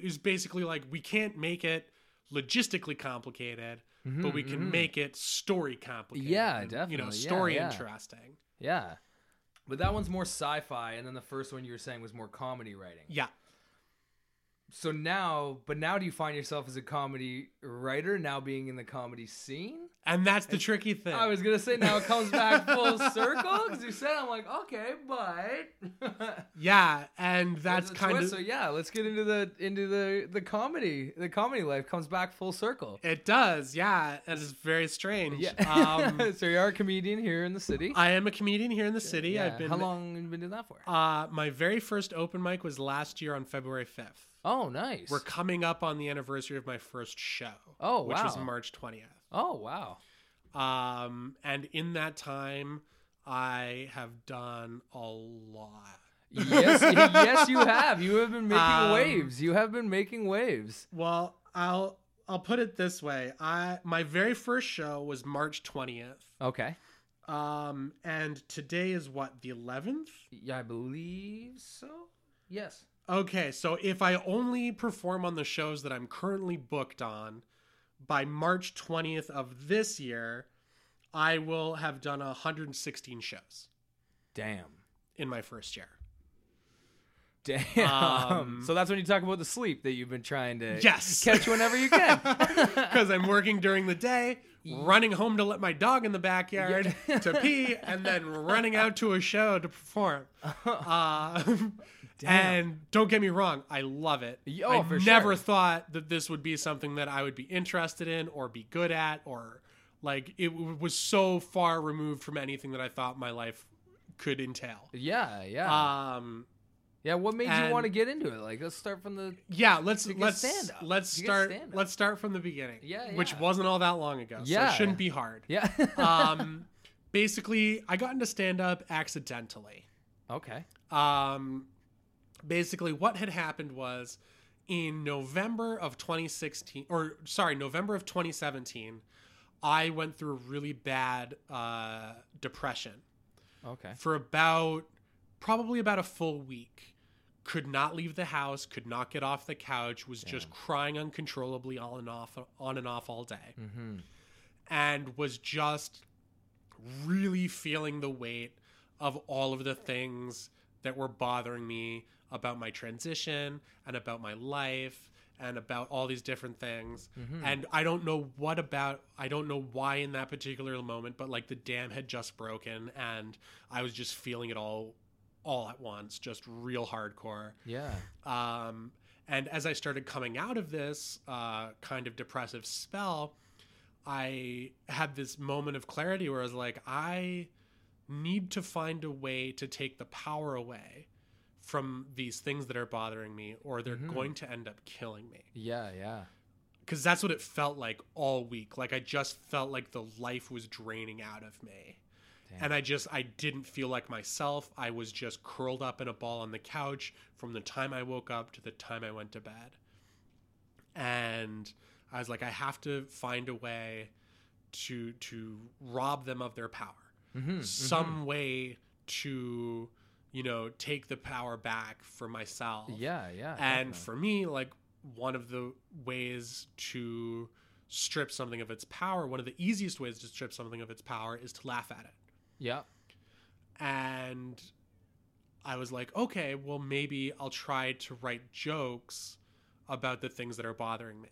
is basically like we can't make it logistically complicated but we can make it story complicated Mm-hmm, Yeah, and, you definitely. know Yeah, story yeah. interesting Yeah. But that one's more sci-fi, and then the first one you were saying was more comedy writing. yeah So now, but now do you find yourself as a comedy writer now being in the comedy scene? And that's the tricky thing I was gonna say now it comes back full circle because you said I'm like okay, but *laughs* yeah and that's kind twist, of so yeah. Let's get into the into the the comedy. The comedy life comes back full circle. it does yeah and it's very strange Yeah. um *laughs* so you are a comedian here in the city. i am a comedian here in the city Yeah. i've been How long have you been doing that for? uh my very first open mic was last year on february 5th oh, nice. we're coming up on the anniversary of my first show Oh, which was march 20th oh, wow. Um, and in that time, I have done a lot. yes, *laughs* yes, you have. You have been making Um, waves. You have been making waves. Well, I'll I'll put it this way. I my very first show was March twentieth. Okay. Um, and today is what the eleventh. Yeah, I believe so. Yes. Okay, so if I only perform on the shows that I'm currently booked on by March twentieth of this year, I will have done 116 shows Damn. in my first year. Damn. Um, so that's when you talk about the sleep that you've been trying to Yes. catch whenever you can. *laughs* because I'm working during the day, running home to let my dog in the backyard Yeah. to pee, and then running out to a show to perform. *laughs* Uh, and don't get me wrong, I love it. Oh, I never sure. thought that this would be something that I would be interested in or be good at, or like it was so far removed from anything that I thought my life could entail. yeah, yeah. Um, yeah, what made you want to get into it? Like let's start from the Yeah, let's let's let's start let's start from the beginning. Yeah, which wasn't all that long ago. so Yeah. it shouldn't be hard. Yeah. *laughs* um, *laughs* basically, I got into stand up accidentally. okay. Um, basically, what had happened was in November of 2016, or sorry, November of 2017, I went through a really bad uh, depression Okay. for about probably about a full week. Could not leave the house, could not get off the couch, was just crying uncontrollably on and off on and off all day. Mm-hmm. And was just really feeling the weight of all of the things that were bothering me about my transition and about my life and about all these different things. And I don't know what about, I don't know why in that particular moment, but like the dam had just broken and I was just feeling it all all at once, just real hardcore. Yeah. Um, and as I started coming out of this uh, kind of depressive spell, I had this moment of clarity where I was like, I need to find a way to take the power away from these things that are bothering me, or they're Mhm. going to end up killing me. Yeah. Yeah. Because that's what it felt like all week. Like I just felt like the life was draining out of me. Damn. And I just I didn't feel like myself. I was just curled up in a ball on the couch from the time I woke up to the time I went to bed. And I was like I have to find a way to to rob them of their power. Mm-hmm. Some way to you know take the power back for myself Yeah. Yeah. and definitely. for me like one of the ways to strip something of its power one of the easiest ways to strip something of its power is to laugh at it yeah. and i was like okay well maybe i'll try to write jokes about the things that are bothering me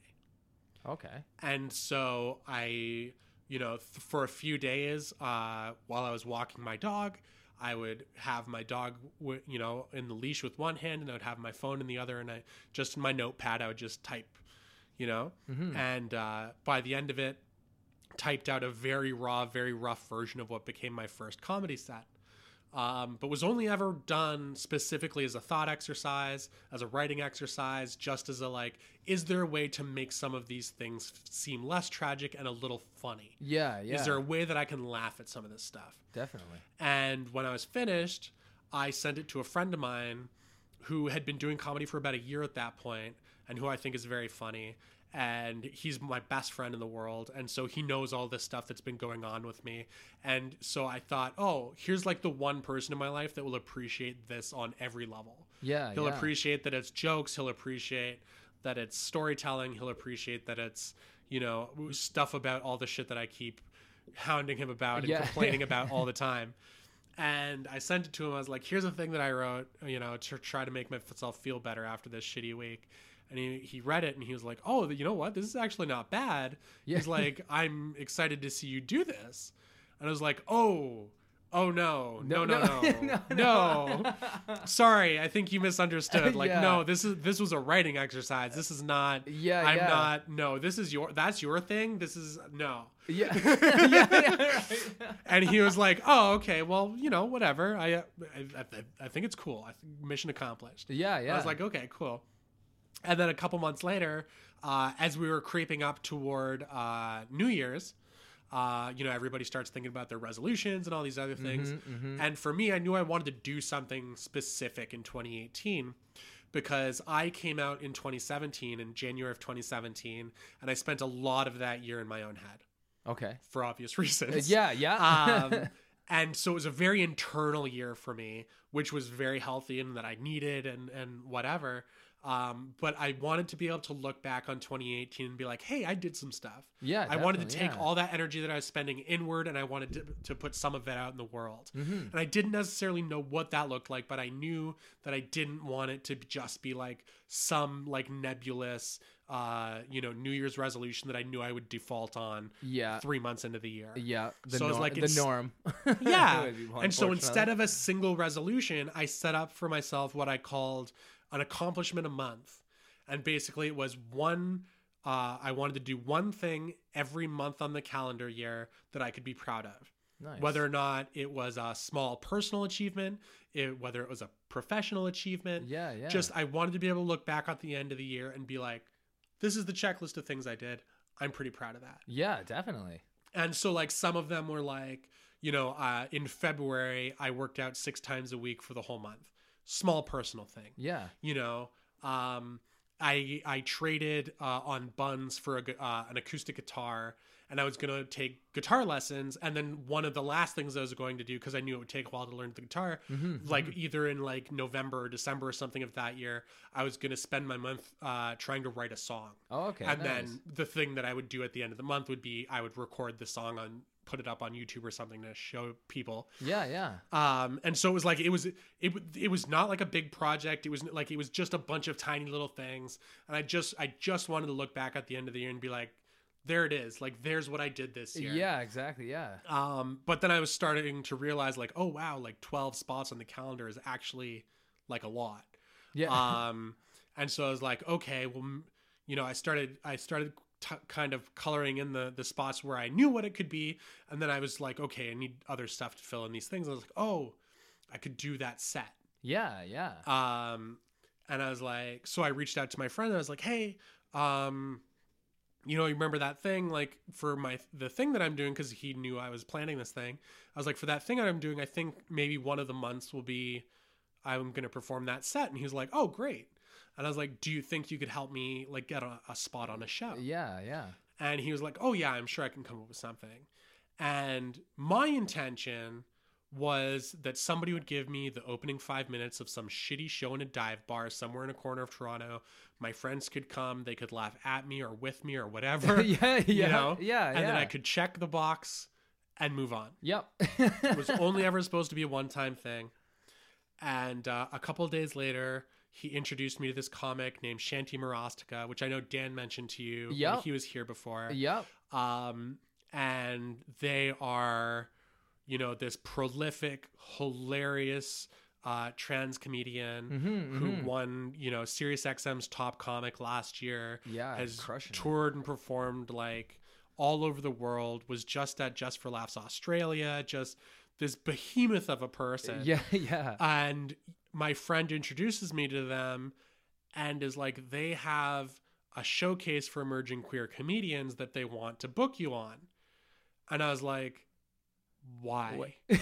Okay. and so i you know th- for a few days uh, while i was walking my dog i would have my dog w- you know in the leash with one hand and i would have my phone in the other and i just in my notepad i would just type you know. Mhm. And uh, by the end of it, typed out a very raw, very rough version of what became my first comedy set. Um, but was only ever done specifically as a thought exercise, as a writing exercise, just as a like, is there a way to make some of these things seem less tragic and a little funny? Yeah, yeah. Is there a way that I can laugh at some of this stuff? Definitely. And when I was finished, I sent it to a friend of mine who had been doing comedy for about a year at that point and who I think is very funny. And he's my best friend in the world. And so he knows all this stuff that's been going on with me. And so I thought, oh, here's like the one person in my life that will appreciate this on every level. Yeah, He'll yeah. appreciate that it's jokes. He'll appreciate that it's storytelling. He'll appreciate that it's, you know, stuff about all the shit that I keep hounding him about and Yeah. complaining *laughs* about all the time. And I sent it to him. I was like, here's a thing that I wrote, you know, to try to make myself feel better after this shitty week. And he, he read it and he was like, oh, you know what? This is actually not bad. Yeah. He's like, *laughs* I'm excited to see you do this. And I was like, oh, oh no, no, no, no, no. no. *laughs* Sorry, I think you misunderstood. *laughs* Like, Yeah. no, this is this was a writing exercise. This is not. Yeah, I'm yeah. not. No, this is your. That's your thing. This is no. yeah. yeah, yeah, right. And he was like, "Oh, okay. Well, you know, whatever. I, I, I, I think it's cool. I think mission accomplished." Yeah, yeah. I was like, "Okay, cool." And then a couple months later, uh, as we were creeping up toward uh, New Year's, uh, you know, everybody starts thinking about their resolutions and all these other things. Mm-hmm, And for me, I knew I wanted to do something specific in 2018 because I came out in 2017, in January of 2017, and I spent a lot of that year in my own head okay. for obvious *laughs* reasons. Yeah, yeah. um, *laughs* and so it was a very internal year for me, which was very healthy and that I needed and and whatever. Um, but I wanted to be able to look back on 2018 and be like, hey, I did some stuff. yeah. I wanted to take yeah. all that energy that I was spending inward and I wanted to, to put some of it out in the world. Mhm. And I didn't necessarily know what that looked like, but I knew that I didn't want it to just be like some like nebulous, uh, you know, New Year's resolution that I knew I would default on Yeah. three months into the year. Yeah. The, So it's norm, like the norm. *laughs* Yeah. And so instead of a single resolution, I set up for myself what I called an accomplishment a month. And basically, it was one, uh, I wanted to do one thing every month on the calendar year that I could be proud of. Nice. Whether or not it was a small personal achievement, it, whether it was a professional achievement, Yeah, yeah. just I wanted to be able to look back at the end of the year and be like, this is the checklist of things I did. I'm pretty proud of that. Yeah, definitely. And so, like, some of them were like, you know, uh, in February, I worked out six times a week for the whole month. Small personal thing, Yeah. you know. Um, I I traded uh, on buns for a, uh, an acoustic guitar, and I was gonna take guitar lessons. And then one of the last things I was going to do because I knew it would take a while to learn the guitar, Mm-hmm. like either in like November or December or something of that year, I was gonna spend my month uh, trying to write a song Oh, okay. and nice. then the thing that I would do at the end of the month would be I would record the song on put it up on YouTube or something to show people. Yeah, yeah. Um, and so it was like it was it it was not like a big project. It was like it was just a bunch of tiny little things. And I just I just wanted to look back at the end of the year and be like, there it is. Like there's what I did this year. Yeah, exactly. Yeah. Um, but then I was starting to realize like, oh wow, like 12 spots on the calendar is actually like a lot Yeah. *laughs* um and so i was like okay well you know i started i started t- kind of coloring in the the spots where i knew what it could be. And then i was like okay i need other stuff to fill in these things. I was like oh i could do that set. Yeah, yeah. um and i was like so i reached out to my friend and i was like hey um you know you remember that thing? Like for my the thing that i'm doing because he knew i was planning this thing. I was like for that thing that i'm doing i think maybe one of the months will be i'm going to perform that set. And he was like oh great and i was like do you think you could help me like get a, a spot on a show yeah, yeah. and he was like, "Oh yeah, I'm sure I can come up with something." And my intention was that somebody would give me the opening 5 minutes of some shitty show in a dive bar somewhere in a corner of Toronto. My friends could come, they could laugh at me or with me or whatever, yeah, *laughs* yeah. you know? Yeah, and yeah. then I could check the box and move on. Yep. It was only *laughs* ever supposed to be a one-time thing. And uh, a couple of days later, he introduced me to this comic named Shanti Marostica, which I know Dan mentioned to you when Yep. he was here before Yep. um, and they are, you know, this prolific, hilarious uh, trans comedian Mhm, who mhm. won, you know, Sirius XM's top comic last year. Yeah, has crushing it. toured and performed like all over the world. Was just at Just for Laughs Australia. Just this behemoth of a person. *laughs* Yeah, yeah. And my friend introduces me to them and is like, they have a showcase for emerging queer comedians that they want to book you on. And I was like, why? *laughs* yeah,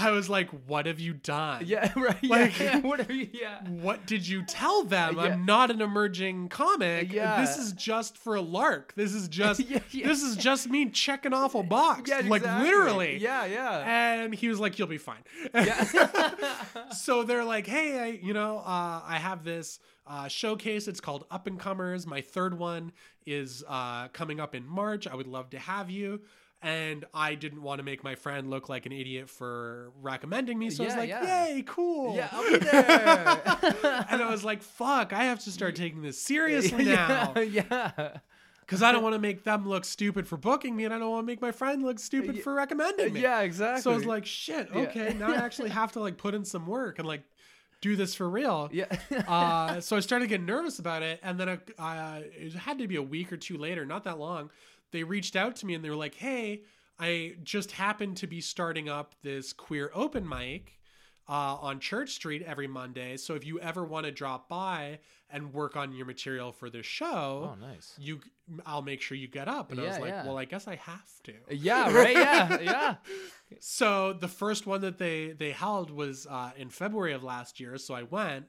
I was like, what have you done? yeah, *laughs* right. Yeah, Like- *laughs* yeah. What are you? Yeah, What did you tell them? Yeah. I'm not an emerging comic. Yeah. This is just for a lark. This is *laughs* just Yeah, yeah, this is just me checking off a box. yeah. like exactly. literally. Yeah, yeah. And he was like, "You'll be fine." Yeah. so they're like, "Hey, I, you know, uh, I have this uh, showcase. It's called Up and Comers. My third one is uh, coming up in March. I would love to have you." And I didn't want to make my friend look like an idiot for recommending me, so I was like, yeah. "Yay, cool!" yeah, I'll be there. *laughs* and I was like, "Fuck, I have to start taking this seriously *laughs* now." *laughs* yeah, yeah. because I don't want to make them look stupid for booking me, and I don't want to make my friend look stupid Yeah. for recommending me. Yeah, exactly. So I was like, shit, Yeah. okay, now I actually have to like put in some work and like do this for real. yeah. uh, so I started getting nervous about it, and then I, uh, it had to be a week or two later, not that long. They reached out to me and they were like, "Hey, I just happened to be starting up this queer open mic." Uh, on Church Street every Monday. So if you ever want to drop by and work on your material for this show, oh, nice. you I'll make sure you get up. And I was like, yeah. well, I guess I have to. Yeah, right. Yeah, *laughs* yeah. So the first one that they they held was uh, in February of last year. So I went,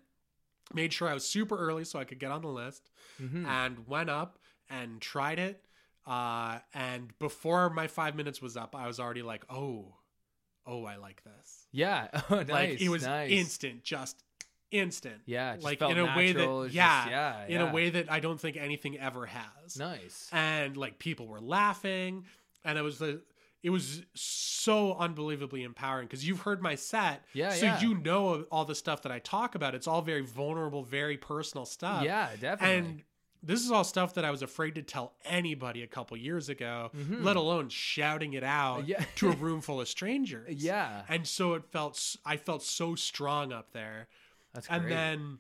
made sure I was super early so I could get on the list, Mhm. and went up and tried it. Uh, and before my five minutes was up, I was already like, oh, oh, I like this. Yeah. *laughs* Oh, nice. like it was nice. instant, just instant. Yeah, just like in a way that yeah, just- yeah, in yeah. a way that I don't think anything ever has. Nice. and like people were laughing and it was the it was so unbelievably empowering because you've heard my set Yeah, so yeah. you know all the stuff that i talk about it's all very vulnerable very personal stuff yeah, definitely. and this is all stuff that i was afraid to tell anybody a couple years ago Mhm. let alone shouting it out Yeah. to a *laughs* room full of strangers yeah, and so it felt I felt so strong up there that's great. and then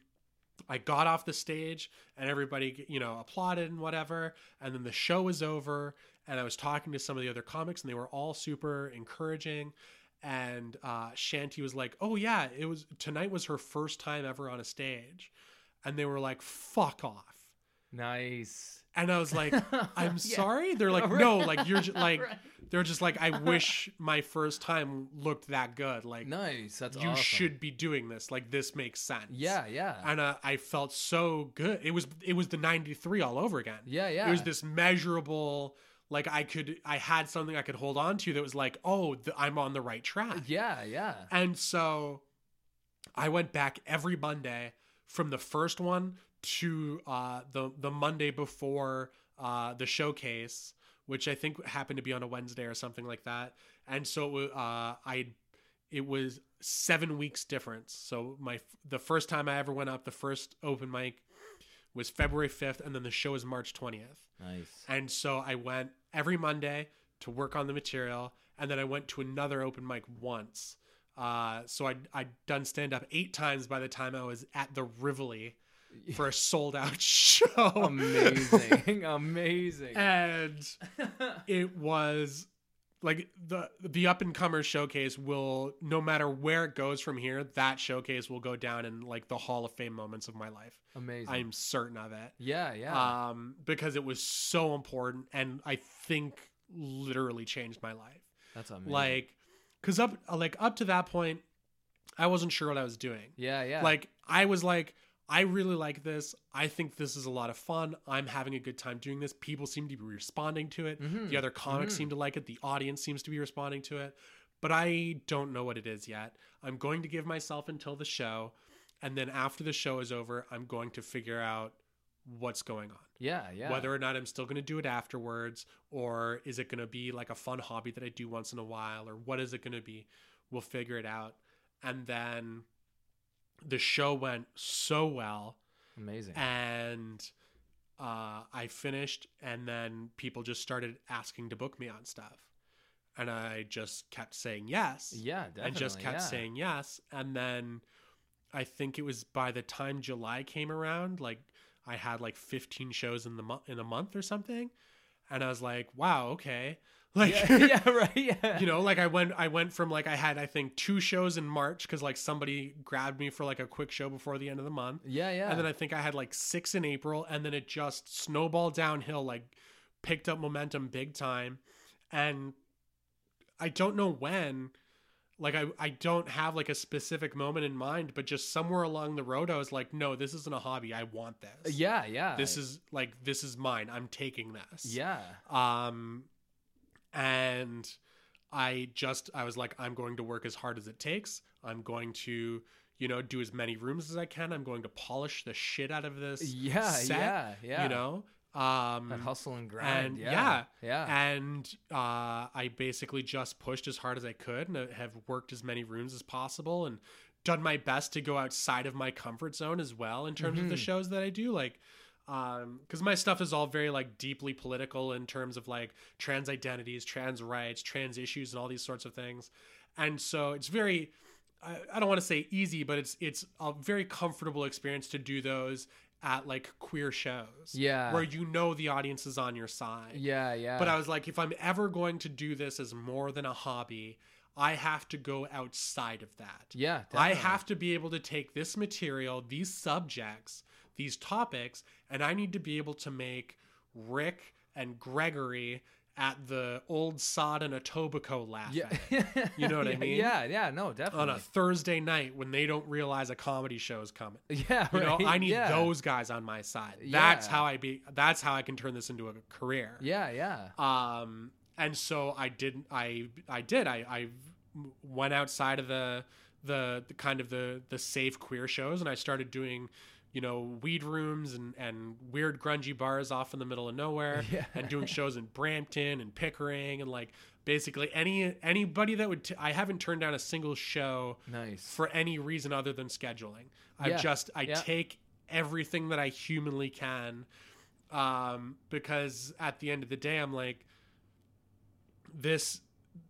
I got off the stage and everybody, you know, applauded and whatever. And then the show was over and I was talking to some of the other comics and they were all super encouraging. And uh, Shanti was like, "Oh yeah, it was tonight was her first time ever on a stage," and they were like, "Fuck off." Nice. And I was like, *laughs* "I'm Yeah. sorry." They're like, "No, like you're just *laughs* like Right. they're just like I *laughs* wish my first time looked that good. Like Nice. That's you awesome. should be doing this. Like this makes sense." Yeah, yeah. and uh, I felt so good. It was it was the '93 all over again. yeah, yeah. It was this measurable, like I could, I had something I could hold on to that was like, oh, th- I'm on the right track. Yeah, yeah. And so, I went back every Monday from the first one to uh, the the Monday before uh, the showcase, which I think happened to be on a Wednesday or something like that. And so uh, I it was seven weeks difference. So my the first time I ever went up, the first open mic was February fifth, and then the show is March twentieth. Nice. And so I went every Monday to work on the material, and then I went to another open mic once. Uh, so I I'd done stand up eight times by the time I was at the Rivoli for a sold out *laughs* show. Amazing. *laughs* Amazing. and *laughs* it was like the the up and comers showcase will no matter where it goes from here, that showcase will go down in like the Hall of Fame moments of my life. Amazing. I'm certain of it. yeah, yeah. Um, because it was so important and I think literally changed my life. That's amazing. Like cuz up like up to that point I wasn't sure what I was doing. yeah, yeah. Like I was like I really like this. I think this is a lot of fun. I'm having a good time doing this. People seem to be responding to it. Mhm. The other comics Mhm. seem to like it. The audience seems to be responding to it. But I don't know what it is yet. I'm going to give myself until the show. And then after the show is over, I'm going to figure out what's going on. yeah, yeah. Whether or not I'm still going to do it afterwards, or is it going to be like a fun hobby that I do once in a while, or what is it going to be? We'll figure it out. And then the show went so well Amazing. and uh, I finished, and then people just started asking to book me on stuff. and I just kept saying yes. Yeah, definitely. and just kept yeah. saying yes. And then I think it was by the time July came around, like I had like 15 shows in the month in a month or something, and I was like, wow, okay, like. Yeah, *laughs* yeah, *laughs* right. Yeah. You know, like I went, I went from like I had I think two shows in March because like somebody grabbed me for like a quick show before the end of the month, yeah, yeah. and then I think I had like six in April, and then it just snowballed downhill, like picked up momentum big time. And I don't know when, like, I, I don't have like a specific moment in mind, but just somewhere along the road, I was like, no, this isn't a hobby. I want this. yeah, yeah. This is like, this is mine. I'm taking this. yeah. Um, and I just I was like, I'm going to work as hard as it takes. I'm going to, you know, do as many rooms as I can. I'm going to polish the shit out of this. Yeah, set, yeah, yeah. You know, um, that hustle and grind. and yeah, yeah, yeah. and uh, I basically just pushed as hard as I could and have worked as many rooms as possible and done my best to go outside of my comfort zone as well in terms of the Mhm. shows that I do. Like, um, because my stuff is all very like deeply political in terms of like trans identities, trans rights, trans issues, and all these sorts of things. And so it's very, I, I don't want to say easy, but it's it's a very comfortable experience to do those at like queer shows yeah, where you know the audience is on your side. yeah, yeah. But I was like, if I'm ever going to do this as more than a hobby, I have to go outside of that. yeah, I have to be able to take this material, these subjects, these topics, and I need to be able to make Rick and Gregory at the old sod and Etobicoke laugh Yeah, you know what I *laughs* mean? Yeah, yeah, no, definitely. on a Thursday night when they don't realize a comedy show is coming. *laughs* yeah, You know, I need yeah. those guys on my side. That's Yeah. how I be. That's how I can turn this into a career. Yeah, yeah. Um, and so I didn't. I I did. I I went outside of the the, the kind of the the safe queer shows, and I started doing. You know, weed rooms and, and weird grungy bars off in the middle of nowhere, *laughs* Yeah. and doing shows in Brampton and Pickering, and like basically any anybody that would. T- I haven't turned down a single show Nice. for any reason other than scheduling. I Yeah, just I yeah. take everything that I humanly can um because at the end of the day I'm like this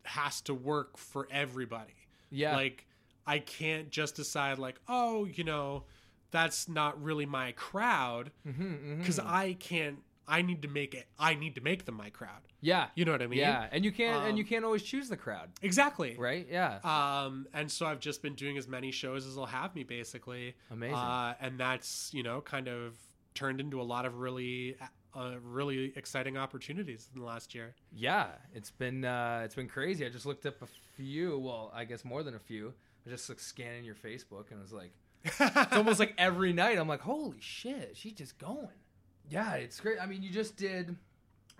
has to work for everybody. yeah. Like I can't just decide like, "Oh, you know, that's not really my crowd" mm-hmm, cuz I can't I need to make it I need to make them my crowd. yeah, You know what I mean? yeah, and you can't, and you Um, can't always choose the crowd, Exactly. right? Yeah, Um, and so I've just been doing as many shows as they'll have me, basically. amazing. Uh, and that's you know kind of turned into a lot of really, uh, really exciting opportunities in the last year. yeah, it's been, uh, it's been crazy. I just looked up a few. Well, I guess more than a few. I just like scanning your Facebook and was like, it's almost like every night. I'm like, holy shit, she's just going. Yeah, it's great. I mean, you just did.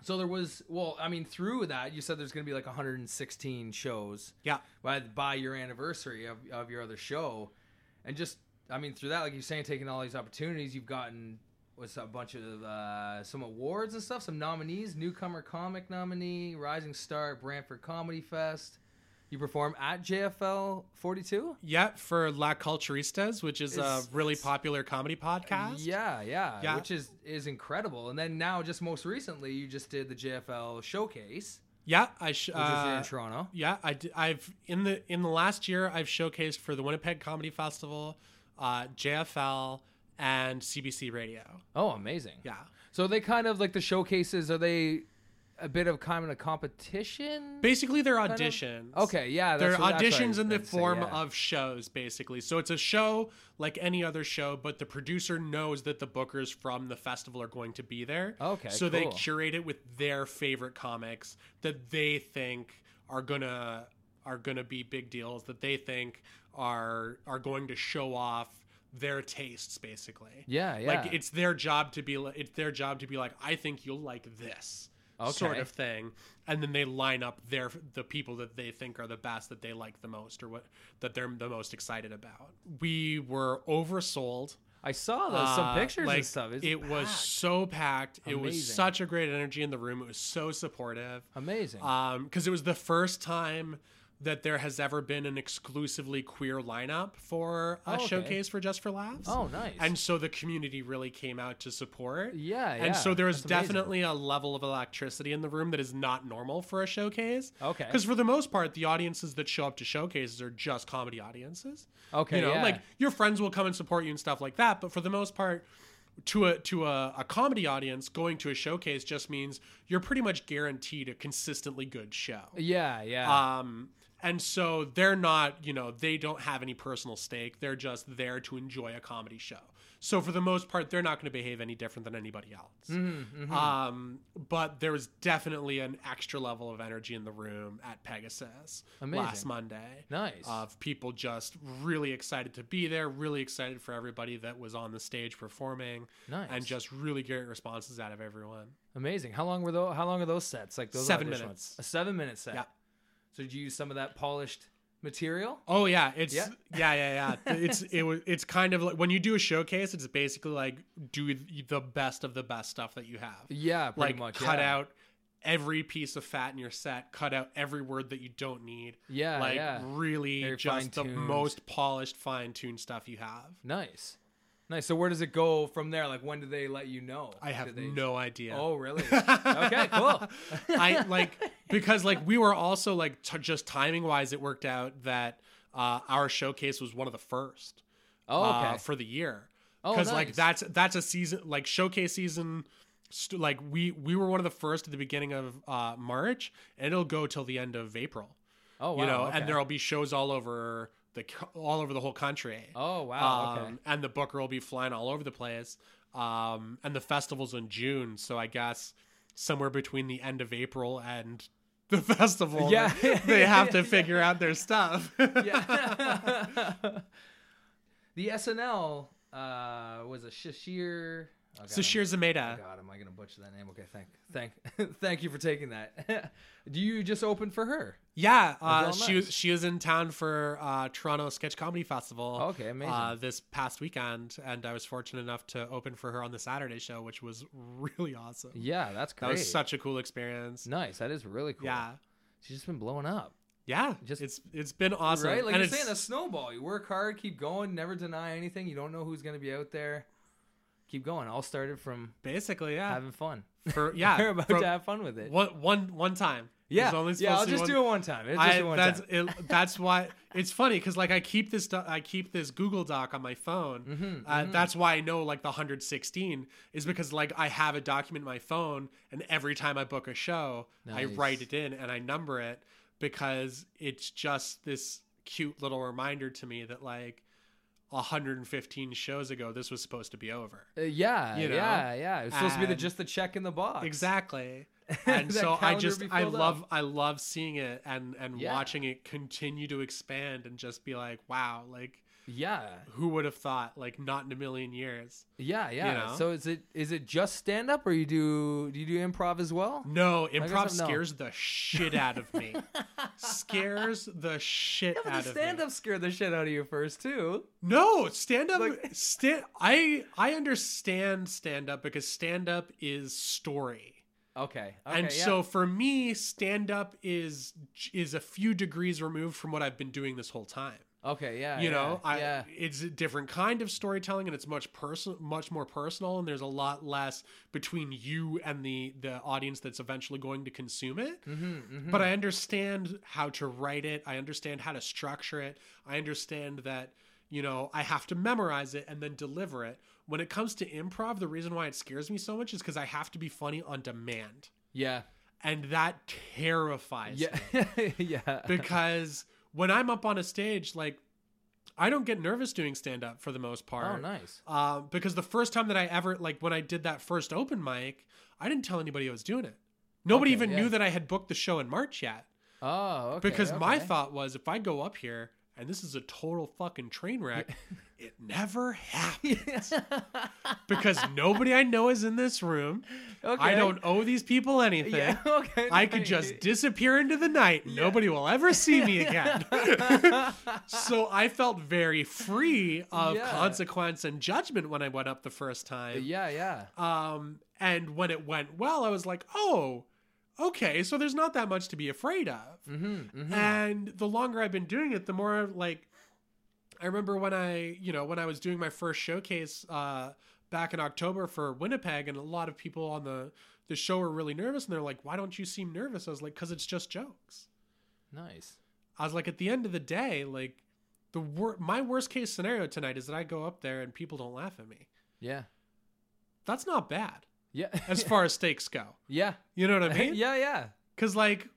So there was, well, I mean, through that, you said there's going to be like 116 shows. Yeah. By, by your anniversary of, of your other show, and just, I mean, through that, like you're saying, taking all these opportunities, you've gotten was a bunch of uh, some awards and stuff, some nominees, newcomer comic nominee, rising star at Brantford Comedy Fest. You perform at JFL 42. Yeah, for Las Culturistas, which is a really popular comedy podcast. Yeah, yeah, Yeah. which is is incredible. And then now, just most recently, you just did the JFL showcase, yeah, I sh- which is here uh, in Toronto. yeah, I d- I've in the in the last year I've showcased for the Winnipeg Comedy Festival, uh, JFL, and CBC Radio. Oh, amazing! Yeah. So they kind of like the showcases. Are they a bit of kind of a competition? Basically, they're of? auditions. Okay, yeah, they're that's what- that's what I auditions in the to say, form yeah. of shows, basically. So it's a show like any other show, but the producer knows that the bookers from the festival are going to be there. Okay, So they curate it with their favorite comics that they think are gonna are gonna be big deals that they think are are going to show off their tastes, basically. Yeah, yeah. Like it's their job to be it's their job to be like I think you'll like this sort of thing and then they line up their the people that they think are the best that they like the most or what that they're the most excited about. We were oversold. I saw those some Uh, pictures like, and stuff. It's it was so packed. It was such a great energy in the room. It was so supportive. amazing. Um, because it was the first time that there has ever been an exclusively queer lineup for a Oh, okay. showcase for Just for Laughs. Oh, nice. And so the community really came out to support. yeah, yeah. And so there was amazing. definitely a level of electricity in the room that is not normal for a showcase. Okay. Because for the most part, the audiences that show up to showcases are just comedy audiences. Okay, You know, yeah. like your friends will come and support you and stuff like that. But for the most part, to a to a, a comedy audience, going to a showcase just means you're pretty much guaranteed a consistently good show. Yeah, yeah. Um, and so they're not, you know, they don't have any personal stake. They're just there to enjoy a comedy show. So for the most part, they're not going to behave any different than anybody else. Mm-hmm, Um, but there was definitely an extra level of energy in the room at Pegasus Amazing. last Monday. nice. Of people just really excited to be there, really excited for everybody that was on the stage performing, nice. and just really great responses out of everyone. amazing. How long were those? How long are those sets? Like those Seven minutes. ones? A seven minute set. Yeah. So did you use some of that polished material? Oh yeah, it's Yeah. *laughs* yeah, yeah, yeah. it's it was it's kind of like when you do a showcase, it's basically like do the best of the best stuff that you have. Yeah, pretty like much. cut yeah. out every piece of fat in your set, cut out every word that you don't need. Yeah, like yeah. really Very just the most polished, fine-tuned stuff you have. Nice. Nice. So where does it go from there? Like when do they let you know? I have they- no idea. Oh, really? *laughs* okay, cool. I like because like we were also like t- just timing wise, it worked out that uh, our showcase was one of the first. Oh, uh, okay. for the year. Oh, because like that's that's a season like showcase season. St- like we we were one of the first at the beginning of uh, March, and it'll go till the end of April. oh, wow. you know, okay. and there'll be shows all over the all over the whole country. Oh, wow. okay. Um, and the booker will be flying all over the place. Um, and the festival's in June, so I guess somewhere between the end of April and the *laughs* festival, Yeah. they *laughs* have to figure out their stuff. yeah. *laughs* the SNL uh, was a Shashir. Oh, Sashir I'm- Zameda. God, am I gonna butcher that name? Okay, thank, thank, *laughs* thank you for taking that. *laughs* Do you just open for her? Yeah, uh, she nice. was she was in town for uh, Toronto Sketch Comedy Festival. Okay, amazing. Uh, this past weekend, and I was fortunate enough to open for her on the Saturday show, which was *laughs* really awesome. Yeah, that's great. That was such a cool experience. nice. That is really cool. Yeah, she's just been blowing up. yeah, Just- it's it's been awesome. Right? Like and you're saying, a snowball. You work hard, keep going, never deny anything. You don't know who's gonna be out there. Keep going. All started from basically yeah. having fun. For *laughs* yeah, We're about to have fun with it. one one one time. Yeah, yeah. I'll supposed to be just one- do it one time. It's just I, one that's time. it, *laughs* that's why it's funny because like I keep this do- I keep this Google Doc on my phone. Mhm, Uh, mhm. That's why I know like the 116 is because like I have a document in my phone, and every time I book a show, I write it in and I number it because it's just this cute little reminder to me that like 115 shows ago this was supposed to be over. Uh, yeah, you know, yeah, yeah. It's supposed to be the just the check in the box. Exactly. *laughs* And so I just I filled up. love I love seeing it and and Yeah. watching it continue to expand and just be like, wow, like Yeah, who would have thought? Like not in a million years. yeah, yeah. know? So is it is it just stand up or you do do you do improv as well? No, improv no. scares the shit out of me. *laughs* scares the shit Yeah, but out the of me. stand up scared the shit out of you first too. No, stand up Like- *laughs* stand I I understand stand up because stand up is story. Okay, and yeah. so for me stand up is is a few degrees removed from what I've been doing this whole time. Okay, yeah, you yeah, know I, yeah, it's a different kind of storytelling and it's much personal much more personal and there's a lot less between you and the the audience that's eventually going to consume it. Mm-hmm, mm-hmm. but i understand how to write it. I understand how to structure it. I understand that you know i have to memorize it and then deliver it. When it comes to improv the reason why it scares me so much is because i have to be funny on demand. Yeah, and that terrifies me. Yeah, *laughs* yeah. because when I'm up on a stage, like I don't get nervous doing stand up for the most part. Oh, nice. Uh, because the first time that I ever like when I did that first open mic, I didn't tell anybody I was doing it. Nobody Okay, even yeah. knew that I had booked the show in March yet. Oh, okay. because my thought was if I go up here and this is a total fucking train wreck, *laughs* it never happens. *laughs* because nobody I know is in this room. okay. I don't owe these people anything. Yeah, *laughs* okay. I could just disappear into the night. and Nobody will ever see me *laughs* again. so I felt very free of Yeah. consequence and judgment when I went up the first time. yeah, yeah. Um, and when it went well, I was like, oh, okay, so there's not that much to be afraid of. Mm-hmm. mm-hmm. And the longer I've been doing it, the more like I remember when I, you know, when I was doing my first showcase uh back in October for Winnipeg and a lot of people on the the show were really nervous and they're like, "Why don't you seem nervous?" I was like, "Cuz it's just jokes." nice. I was like, at the end of the day, like the wor- my worst case scenario tonight is that I go up there and people don't laugh at me. Yeah. That's not bad Yeah. as *laughs* far as stakes go. yeah. You know what I *laughs* mean? yeah. Yeah. Cuz like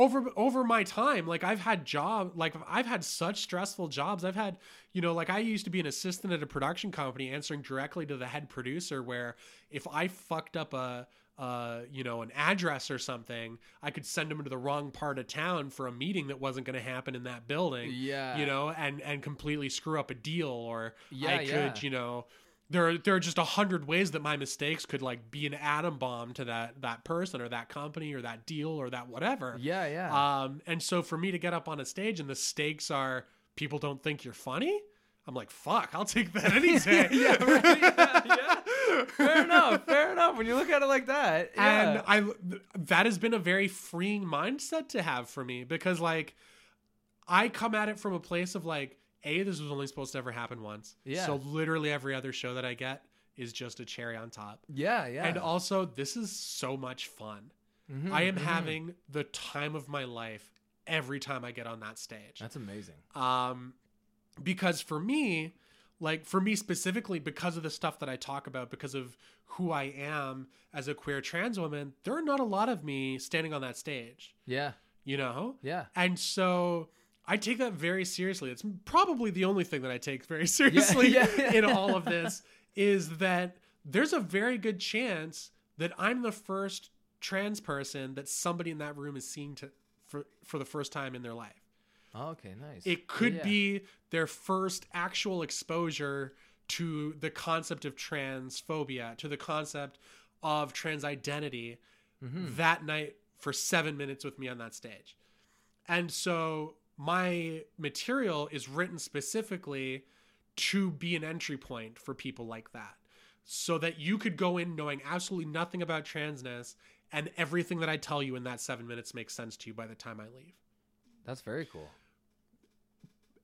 over over my time, like I've had job like I've had such stressful jobs. I've had, you know, like I used to be an assistant at a production company answering directly to the head producer where if I fucked up a uh, you know, an address or something, I could send them to the wrong part of town for a meeting that wasn't going to happen in that building. Yeah. you know, and and completely screw up a deal, or Yeah, I could, yeah. you know, there are there are just a hundred ways that my mistakes could like be an atom bomb to that that person or that company or that deal or that whatever. Yeah. Yeah. Um, and so for me to get up on a stage and the stakes are people don't think you're funny, I'm like, fuck, I'll take that any *laughs* day. yeah, *laughs* right, yeah, yeah. Fair enough. Fair enough. When you look at it like that. and I that has been a very freeing mindset to have for me because like I come at it from a place of like a this was only supposed to ever happen once. Yeah. So literally every other show that I get is just a cherry on top. yeah. Yeah. And also this is so much fun. Mhm, I am mhm. having the time of my life every time I get on that stage. That's amazing. um because for me like for me specifically because of the stuff that i talk about because of who i am as a queer trans woman there are not a lot of me standing on that stage Yeah. you know Yeah. and so i take that very seriously it's probably the only thing that i take very *laughs* seriously yeah, yeah. in all of *laughs* this is that there's a very good chance that i'm the first trans person that somebody in that room is seeing to for for the first time in their life Oh, okay. Nice. it could Yeah. be their first actual exposure to the concept of transphobia, to the concept of trans identity Mhm. that night for seven minutes with me on that stage. And so my material is written specifically to be an entry point for people like that. So that you could go in knowing absolutely nothing about transness and everything that I tell you in that seven minutes makes sense to you by the time I leave. That's very cool.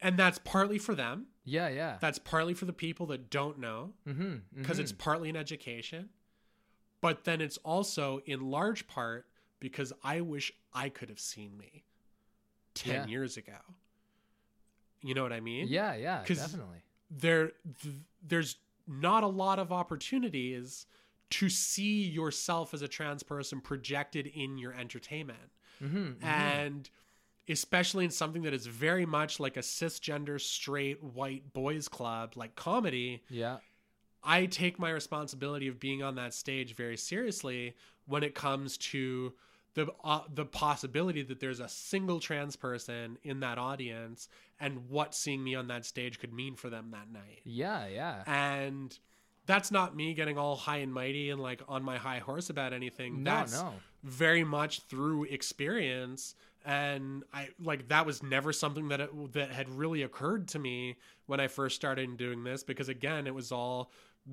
And that's partly for them. Yeah. Yeah. That's partly for the people that don't know Mm-hmm. because it's partly an education. But then it's also in large part because I wish I could have seen me 10 Yeah. years ago. You know what I mean? Yeah. Yeah. Definitely. There th- there's not a lot of opportunities to see yourself as a trans person projected in your entertainment. Mm-hmm. and especially in something that is very much like a cisgender straight white boys club like comedy Yeah. i take my responsibility of being on that stage very seriously when it comes to the uh, the possibility that there's a single trans person in that audience and what seeing me on that stage could mean for them that night Yeah. Yeah. and that's not me getting all high and mighty and like on my high horse about anything No. that's no. very much through experience and i like that was never something that it, that had really occurred to me when i first started doing this because again it was all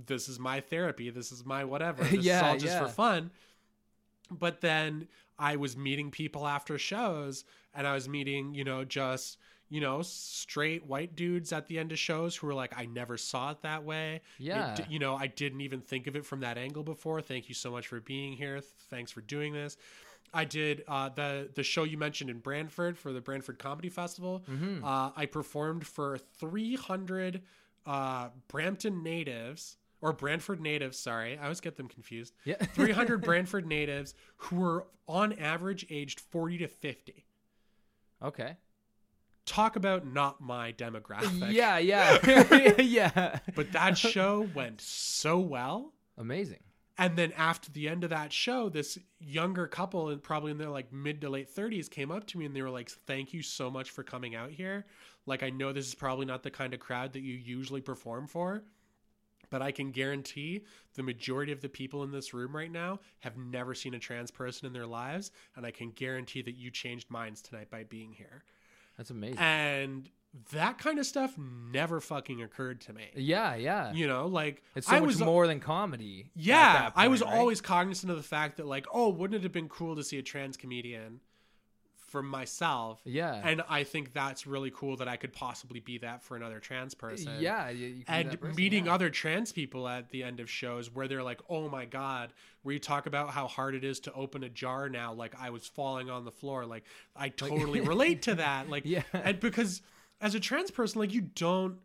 this is my therapy this is my whatever *laughs* this is Yeah, all just yeah. for fun but then i was meeting people after shows and i was meeting you know just you know straight white dudes at the end of shows who were like i never saw it that way Yeah. d- you know, I didn't even think of it from that angle before. Thank you so much for being here. Thanks for doing this. I did uh, the the show you mentioned in Brantford for the Brantford Comedy Festival. Mhm. Uh, I performed for 300 uh, Brampton natives or Brantford natives. Sorry, I always get them confused. Yeah. *laughs* 300 Brantford natives who were on average aged 40 to 50. okay. Talk about not my demographic. Yeah. Yeah. *laughs* *laughs* yeah. But that show went so well. Amazing. And then after the end of that show, this younger couple, and probably in their like mid to late 30s, came up to me and they were like, Thank you so much for coming out here. Like, I know this is probably not the kind of crowd that you usually perform for, but I can guarantee the majority of the people in this room right now have never seen a trans person in their lives. And I can guarantee that you changed minds tonight by being here. That's amazing. And that kind of stuff never fucking occurred to me. Yeah, yeah. You know, like It's so I much was more than comedy. yeah, that I was right? always cognizant of the fact that like, oh, wouldn't it have been cool to see a trans comedian for myself? Yeah. And I think that's really cool that I could possibly be that for another trans person. yeah, And person, meeting yeah. other trans people at the end of shows where they're like, oh my God, where you talk about how hard it is to open a jar now. Like I was falling on the floor. Like I totally *laughs* relate to that. Like, Yeah. and because as a trans person, like you don't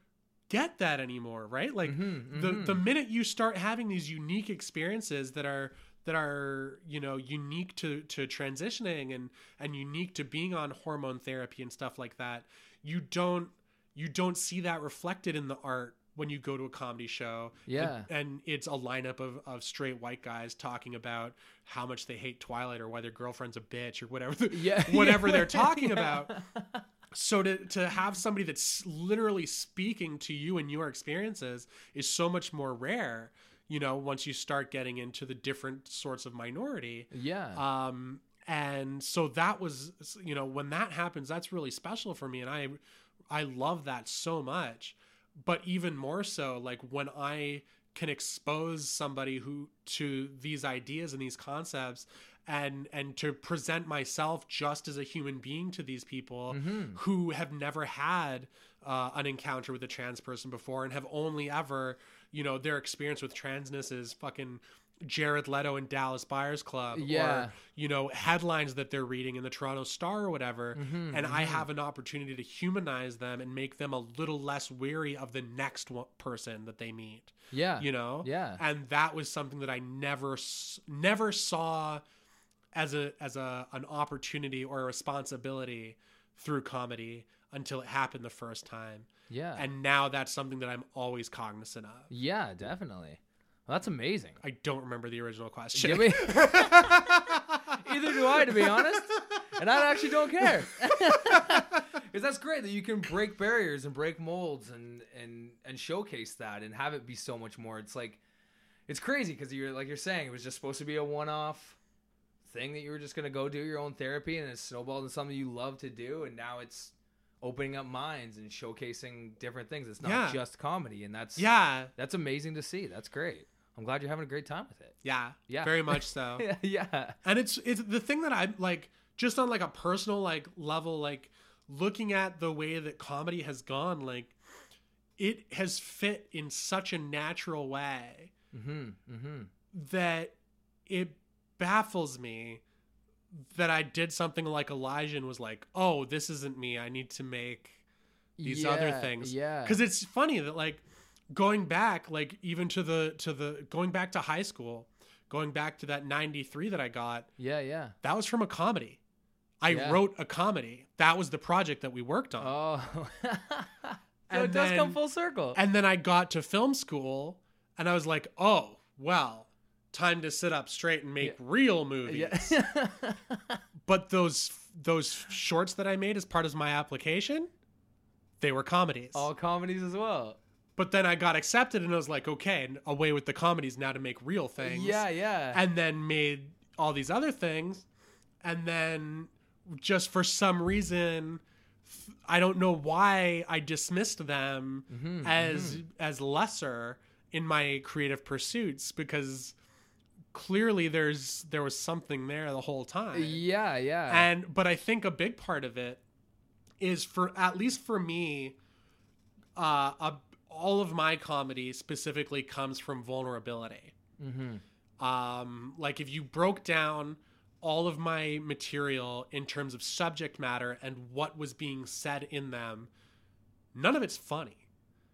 get that anymore, right? Like Mhm, the mhm. the minute you start having these unique experiences that are that are you know unique to to transitioning and and unique to being on hormone therapy and stuff like that you don't you don't see that reflected in the art when you go to a comedy show Yeah. and, and it's a lineup of, of straight white guys talking about how much they hate twilight or why their girlfriend's a bitch or whatever the- *laughs* Yeah, *laughs* whatever *laughs* yeah, they're talking yeah. about so to to have somebody that's literally speaking to you and your experiences is so much more rare you know once you start getting into the different sorts of minority Yeah. um and so that was you know when that happens that's really special for me and i i love that so much but even more so like when i can expose somebody who to these ideas and these concepts and and to present myself just as a human being to these people Mhm. who have never had uh, an encounter with a trans person before and have only ever you know their experience with transness is fucking Jared Leto and Dallas Buyers Club Yeah. or you know headlines that they're reading in the Toronto Star or whatever Mhm, and I mhm. have an opportunity to humanize them and make them a little less weary of the next one, person that they meet yeah. you know Yeah. and that was something that I never never saw as a as a an opportunity or a responsibility through comedy until it happened the first time Yeah. and now that's something that I'm always cognizant of yeah, definitely. Well, that's amazing. I don't remember the original question Give me- *laughs* Either do I, to be honest. And I actually don't care. *laughs* Because that's great that you can break barriers and break molds and and and showcase that and have it be so much more. It's like it's crazy because you're like you're saying it was just supposed to be a one-off thing that you were just gonna go do your own therapy and it snowballed into something you love to do and now it's opening up minds and showcasing different things. It's not Yeah. just comedy and that's yeah that's amazing to see. That's great. I'm glad you're having a great time with it. yeah Yeah. very much *laughs* so yeah, yeah. and it's it's the thing that i like just on like a personal like level like looking at the way that comedy has gone like it has fit in such a natural way Mm-hmm. Mm-hmm. that it baffles me that i did something like elijah and was like oh this isn't me i need to make these other things Yeah. because it's funny that like going back like even to the to the going back to high school going back to that 93 that i got yeah, yeah. that was from a comedy. I Yeah. wrote a comedy. That was the project that we worked on. Oh. *laughs* so And it does come full circle. And then I got to film school and I was like, oh, well, time to sit up straight and make Yeah. real movies. yeah. *laughs* But those those shorts that I made as part of my application, they were comedies. All comedies as well. But then I got accepted and I was like, okay, away with the comedies now to make real things. Yeah, yeah. and then made all these other things and then just for some reason I don't know why i dismissed them Mhm, as as lesser in my creative pursuits because clearly there's there was something there the whole time yeah, yeah. and but i think a big part of it is for at least for me uh a, all of my comedy specifically comes from vulnerability mm-hmm. um like if you broke down all of my material in terms of subject matter and what was being said in them none of it's funny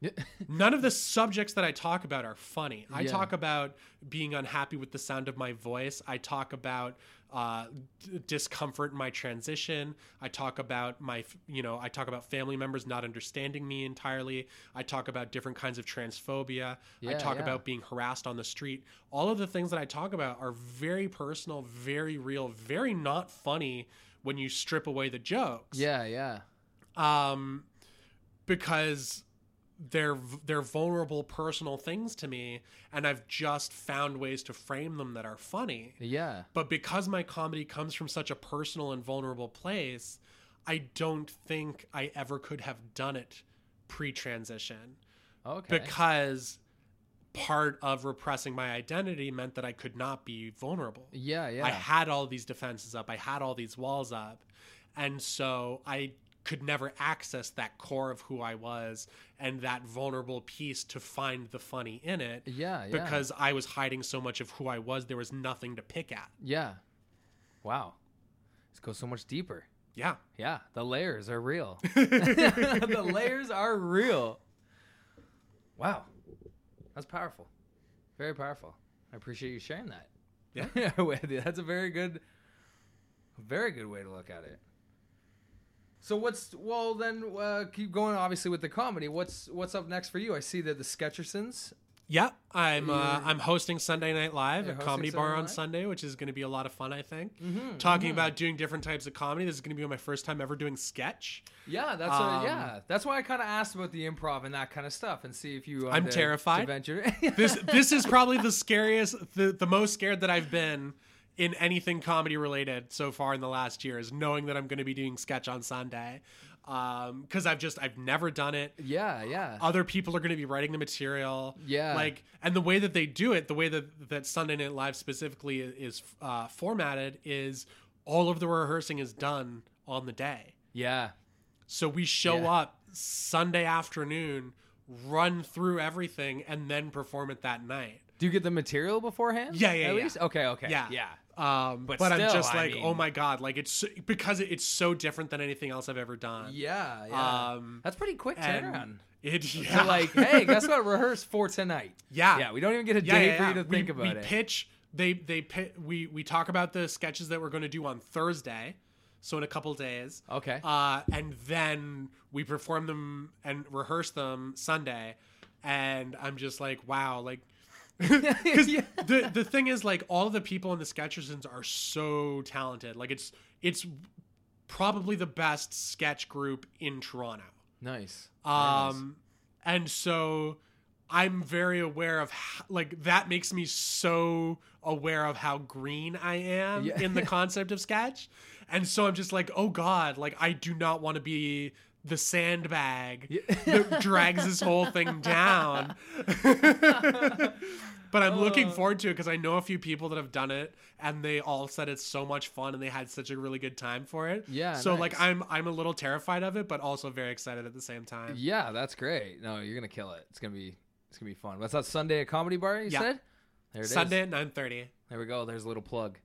*laughs* none of the subjects that i talk about are funny. I Yeah. talk about being unhappy with the sound of my voice. I talk about uh, d- discomfort in my transition. I talk about my you know i talk about family members not understanding me entirely. I talk about different kinds of transphobia. I talk yeah. about being harassed on the street. All of the things that i talk about are very personal very real very not funny when you strip away the jokes. Yeah, yeah. um because they're they're vulnerable personal things to me and I've just found ways to frame them that are funny Yeah. but because my comedy comes from such a personal and vulnerable place I don't think I ever could have done it pre-transition Okay. because part of repressing my identity meant that I could not be vulnerable. yeah, yeah. I had all these defenses up, I had all these walls up. And so I could never access that core of who I was and that vulnerable piece to find the funny in it yeah, yeah. because I was hiding so much of who I was, there was nothing to pick at. Yeah. Wow. This goes so much deeper. Yeah. Yeah, the layers are real. *laughs* *laughs* the layers are real. Wow. That's powerful. Very powerful. I appreciate you sharing that. Yeah. *laughs* That's a very good very good way to look at it. So what's well then uh, keep going obviously with the comedy. What's what's up next for you? I see that the Sketchersons. Yeah, I'm uh, I'm hosting Sunday Night Live You're at Comedy Sunday Bar on Live? Sunday, which is going to be a lot of fun. I think. Mhm, Talking mhm. about doing different types of comedy. This is going to be my first time ever doing sketch. Yeah, that's Um, what, yeah. That's why I kind of asked about the improv and that kind of stuff, and see if you. I'm terrified. To venture. This this is *laughs* probably the scariest, the the most scared that I've been in anything comedy related so far in the last year is knowing that I'm going to be doing sketch on Sunday. Um, because I've just I've never done it. yeah, yeah. Other people are going to be writing the material. Yeah. Like, and the way that they do it, the way that that Sunday Night Live specifically is uh, formatted is all of the rehearsing is done on the day. yeah. So we show Yeah. up Sunday afternoon, run through everything, and then perform it that night. Do you get the material beforehand? Yeah, yeah, At yeah. least. Okay, okay. Yeah. yeah. Um, But but I'm still, just I like, mean- oh my god, like it's because it's so different than anything else I've ever done. Yeah, yeah. Um, That's pretty quick turnaround. It You're like, *laughs* hey, guess what? Rehearse for tonight. yeah, Yeah, we don't even get a yeah, day yeah, for you yeah. to think we, about we it. pitch. They they pi- we we talk about the sketches that we're going to do on Thursday, so in a couple days. okay. uh, and then we perform them and rehearse them Sunday, and I'm just like, wow, like. *laughs* 'cause Yeah. the the thing is like all of the people in the Sketchersons are so talented. Like it's it's probably the best sketch group in Toronto. nice. Very nice. Um, and so I'm very aware of how, like that makes me so aware of how green I am Yeah. in the concept of sketch. And so I'm just like, oh God, like I do not want to be the sandbag Yeah. that drags this whole thing down. *laughs* but I'm looking Uh. forward to it because I know a few people that have done it and they all said it's so much fun and they had such a really good time for it. Yeah, So like. I'm I'm a little terrified of it, but also very excited at the same time. Yeah, that's great. No, you're gonna kill it. It's gonna be it's gonna be fun. What's that Sunday at Comedy Bar? You Yeah. said. There it is. Sunday at nine thirty. There we go. There's a little plug.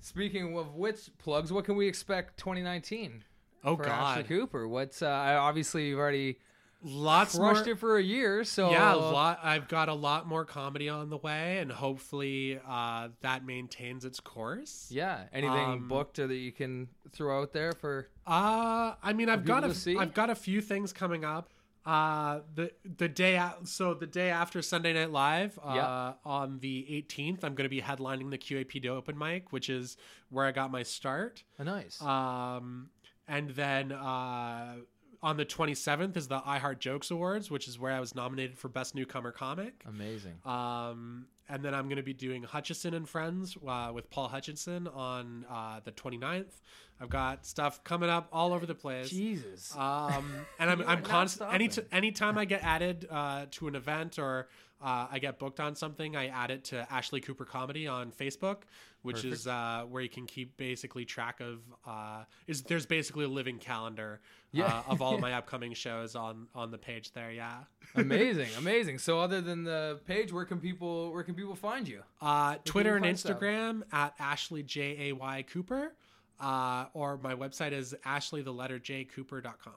Speaking of which plugs, what can we expect 2019 Oh for Ashley God, Cooper? What's uh, obviously you've already lots more. it for a year, so Yeah, a lot. I've got a lot more comedy on the way, and hopefully uh, that maintains its course. Yeah, anything Um, booked or that you can throw out there for? Uh, I mean, I've got a, see? I've got a few things coming up. Uh, the the day so the day after Sunday Night Live, uh, Yeah. on the 18th, I'm going to be headlining the QAPD open mic, which is where I got my start. Oh, nice. Um, and then uh, on the 27th is the I Heart Jokes Awards, which is where I was nominated for Best Newcomer Comic. Amazing. Um, and then I'm going to be doing Hutchison and Friends uh, with Paul Hutchinson on uh, the 29th. I've got stuff coming up all over the place. Jesus. Um, *laughs* and I'm, I'm constant. Any stopping. anytime I get added uh, to an event or uh, I get booked on something, I add it to Ashley Cooper Comedy on Facebook, which is uh, where you can keep basically track of. Uh, is there's basically a living calendar Yeah. uh, of all of my *laughs* upcoming shows on on the page there. Yeah. amazing, *laughs* amazing. So other than the page, where can people where can people find you? Uh, Twitter and find stuff? Instagram at Ashley J A Y Cooper, uh, or my website is Ashley the letter J Cooper.com.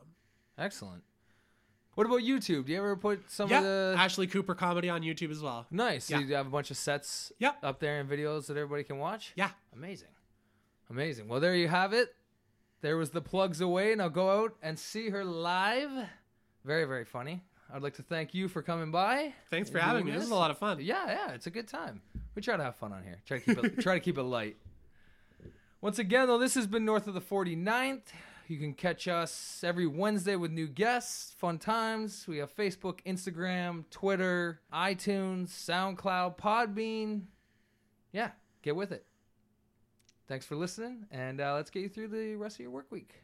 Excellent. What about YouTube? Do you ever put some Yeah, of the Ashley Cooper comedy on YouTube as well. nice? Yeah. You have a bunch of sets up there and videos that everybody can watch. Yeah. Amazing, amazing. Well, there you have it. There was the plugs away. Now go out and see her live. Very, very funny. I'd like to thank you for coming by. Thanks for having me. This is a lot of fun. Yeah, yeah, it's a good time. We try to have fun on here. Try to keep it *laughs* try to keep it light. Once again, though, this has been North of the 49th. You can catch us every Wednesday with new guests, fun times. We have Facebook, Instagram, Twitter, iTunes, SoundCloud, Podbean. Yeah, get with it. Thanks for listening, and uh, let's get you through the rest of your work week.